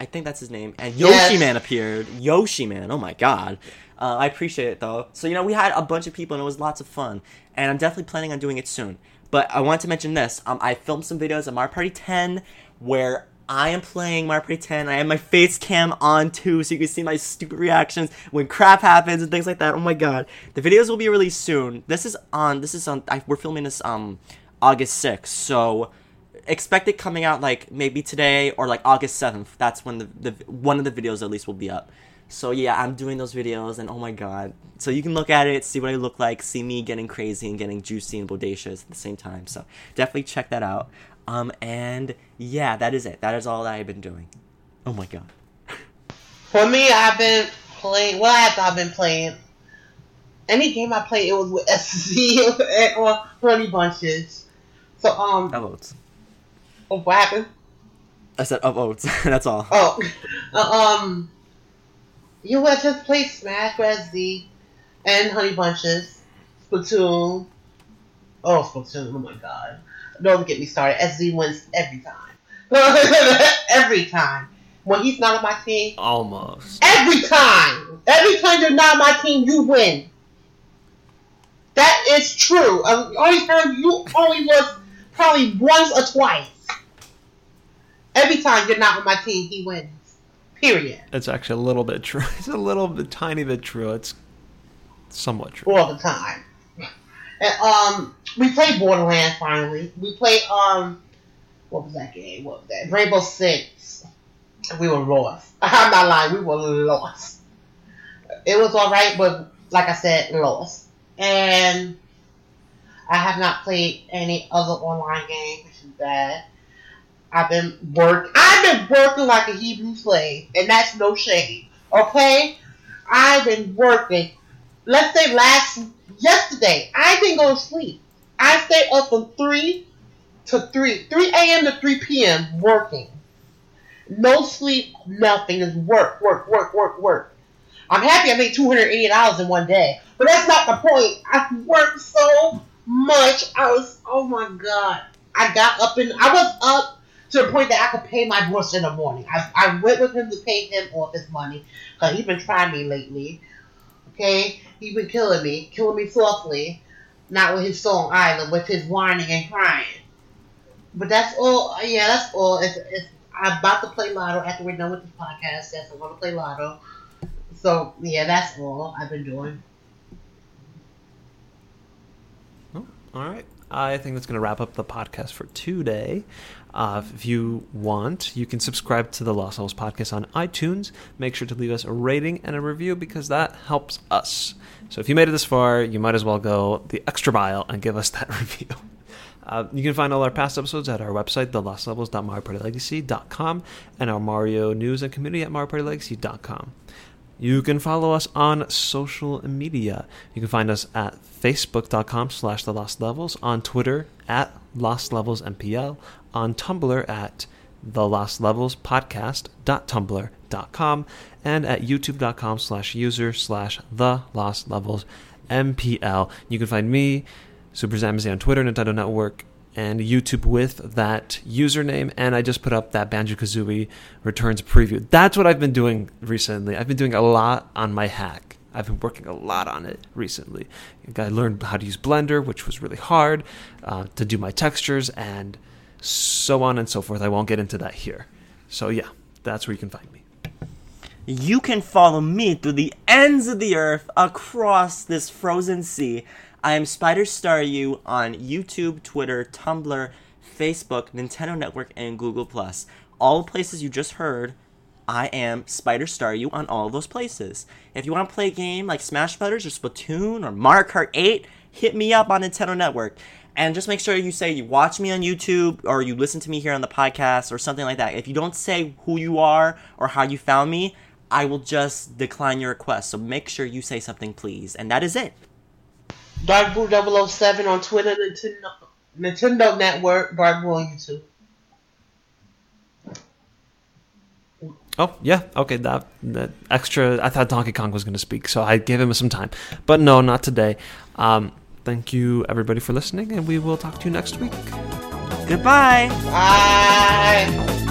I think that's his name. And. Yoshi Man appeared. Yoshi Man. Oh my god. Uh, I appreciate it though. So you know we had a bunch of people and it was lots of fun. And I'm definitely planning on doing it soon. But I want to mention this. Um, I filmed some videos of Mario Party 10 where I am playing Party 10. I have my face cam on too, so you can see my stupid reactions when crap happens and things like that. Oh my god. The videos will be released soon. This is on. This is on. I, we're filming this um August 6th. So expect it coming out like maybe today or like August 7th. That's when the, the one of the videos at least will be up. So yeah, I'm doing those videos and oh my god. So you can look at it, see what I look like, see me getting crazy and getting juicy and bodacious at the same time. So definitely check that out. Um and yeah, that is it. That is all that I've been doing. Oh my god. For me, I've been playing. Well, after I've been playing, any game I play, it was with <laughs> SZ or Honey Bunches. So, um, Of oats. oh, what happened? I said of oats. <laughs> That's all. Oh, uh, um, you would just play Smash with SZ and Honey Bunches, Splatoon. Oh, Splatoon! Oh my God! Don't get me started. SZ wins every time. <laughs> every time. When he's not on my team, Almost. Every time. Every time you're not on my team, you win. That is true. Um, only time you only was probably once or twice. Every time you're not on my team, he wins. Period. It's actually a little bit true. <laughs> It's a little bit, tiny bit true. It's somewhat true. All the time. And, um, we played Borderlands finally. We played um, what was that game? What was that? Rainbow Six. We were lost. <laughs> I'm not lying. We were lost. It was all right, but like I said, lost. And I have not played any other online game, which is bad. I've been work. I've been working like a Hebrew slave, and that's no shame. Okay, I've been working. Let's say last yesterday, I didn't go to sleep. I stay up from three to three, three a.m. to three p.m. working. No sleep, nothing. Is work, work, work, work, work. I'm happy I made two hundred eighty dollars in one day, but that's not the point. I worked so much. I was, oh my god. I got up and I was up to the point that I could pay my boss in the morning. I, I went with him to pay him off his money because he's been trying me lately. Okay, he's been killing me, killing me softly, not with his song either, with his whining and crying. But that's all. Yeah, that's all. I'm about to play Lotto after we're done with this podcast. Yes, I'm going to play Lotto. So yeah, that's all I've been doing. Oh, all right. I think that's going to wrap up the podcast for today. Uh, if you want, you can subscribe to the Lost Levels podcast on iTunes. Make sure to leave us a rating and a review because that helps us. So if you made it this far, you might as well go the extra mile and give us that <laughs> review. Uh, you can find all our past episodes at our website, thelostlevels.mariopartylegacy.com, and our Mario news and community at mariopartylegacy.com. You can follow us on social media. You can find us at facebook.com slash the lost levels, on Twitter at lost levels mpl, on Tumblr at the lost levels podcast.tumblr.com, and at youtube.com slash user slash the lost levels mpl. You can find me, Super Zamazi on Twitter, Nintendo Network, and YouTube with that username. And I just put up that Banjo Kazooie Returns preview. That's what I've been doing recently. I've been doing a lot on my hack. I've been working a lot on it recently. I learned how to use Blender, which was really hard, uh, to do my textures, and so on and so forth. I won't get into that here. So, yeah, that's where you can find me. You can follow me through the ends of the earth across this frozen sea I am Spider Star You on YouTube, Twitter, Tumblr, Facebook, Nintendo Network, and Google Plus. All places you just heard, I am Spider Star You on all those places. If you want to play a game like Smash Brothers or Splatoon or Mario Kart 8, hit me up on Nintendo Network. And just make sure you say you watch me on YouTube or you listen to me here on the podcast or something like that. If you don't say who you are or how you found me, I will just decline your request. So make sure you say something, please. And that is it. Dark Blue 007 on Twitter, Nintendo, Nintendo Network, Dark Blue on YouTube. Oh yeah, okay. That that extra. I thought Donkey Kong was going to speak, so I gave him some time. But no, not today. Um, thank you everybody for listening, and we will talk to you next week. Goodbye. Bye.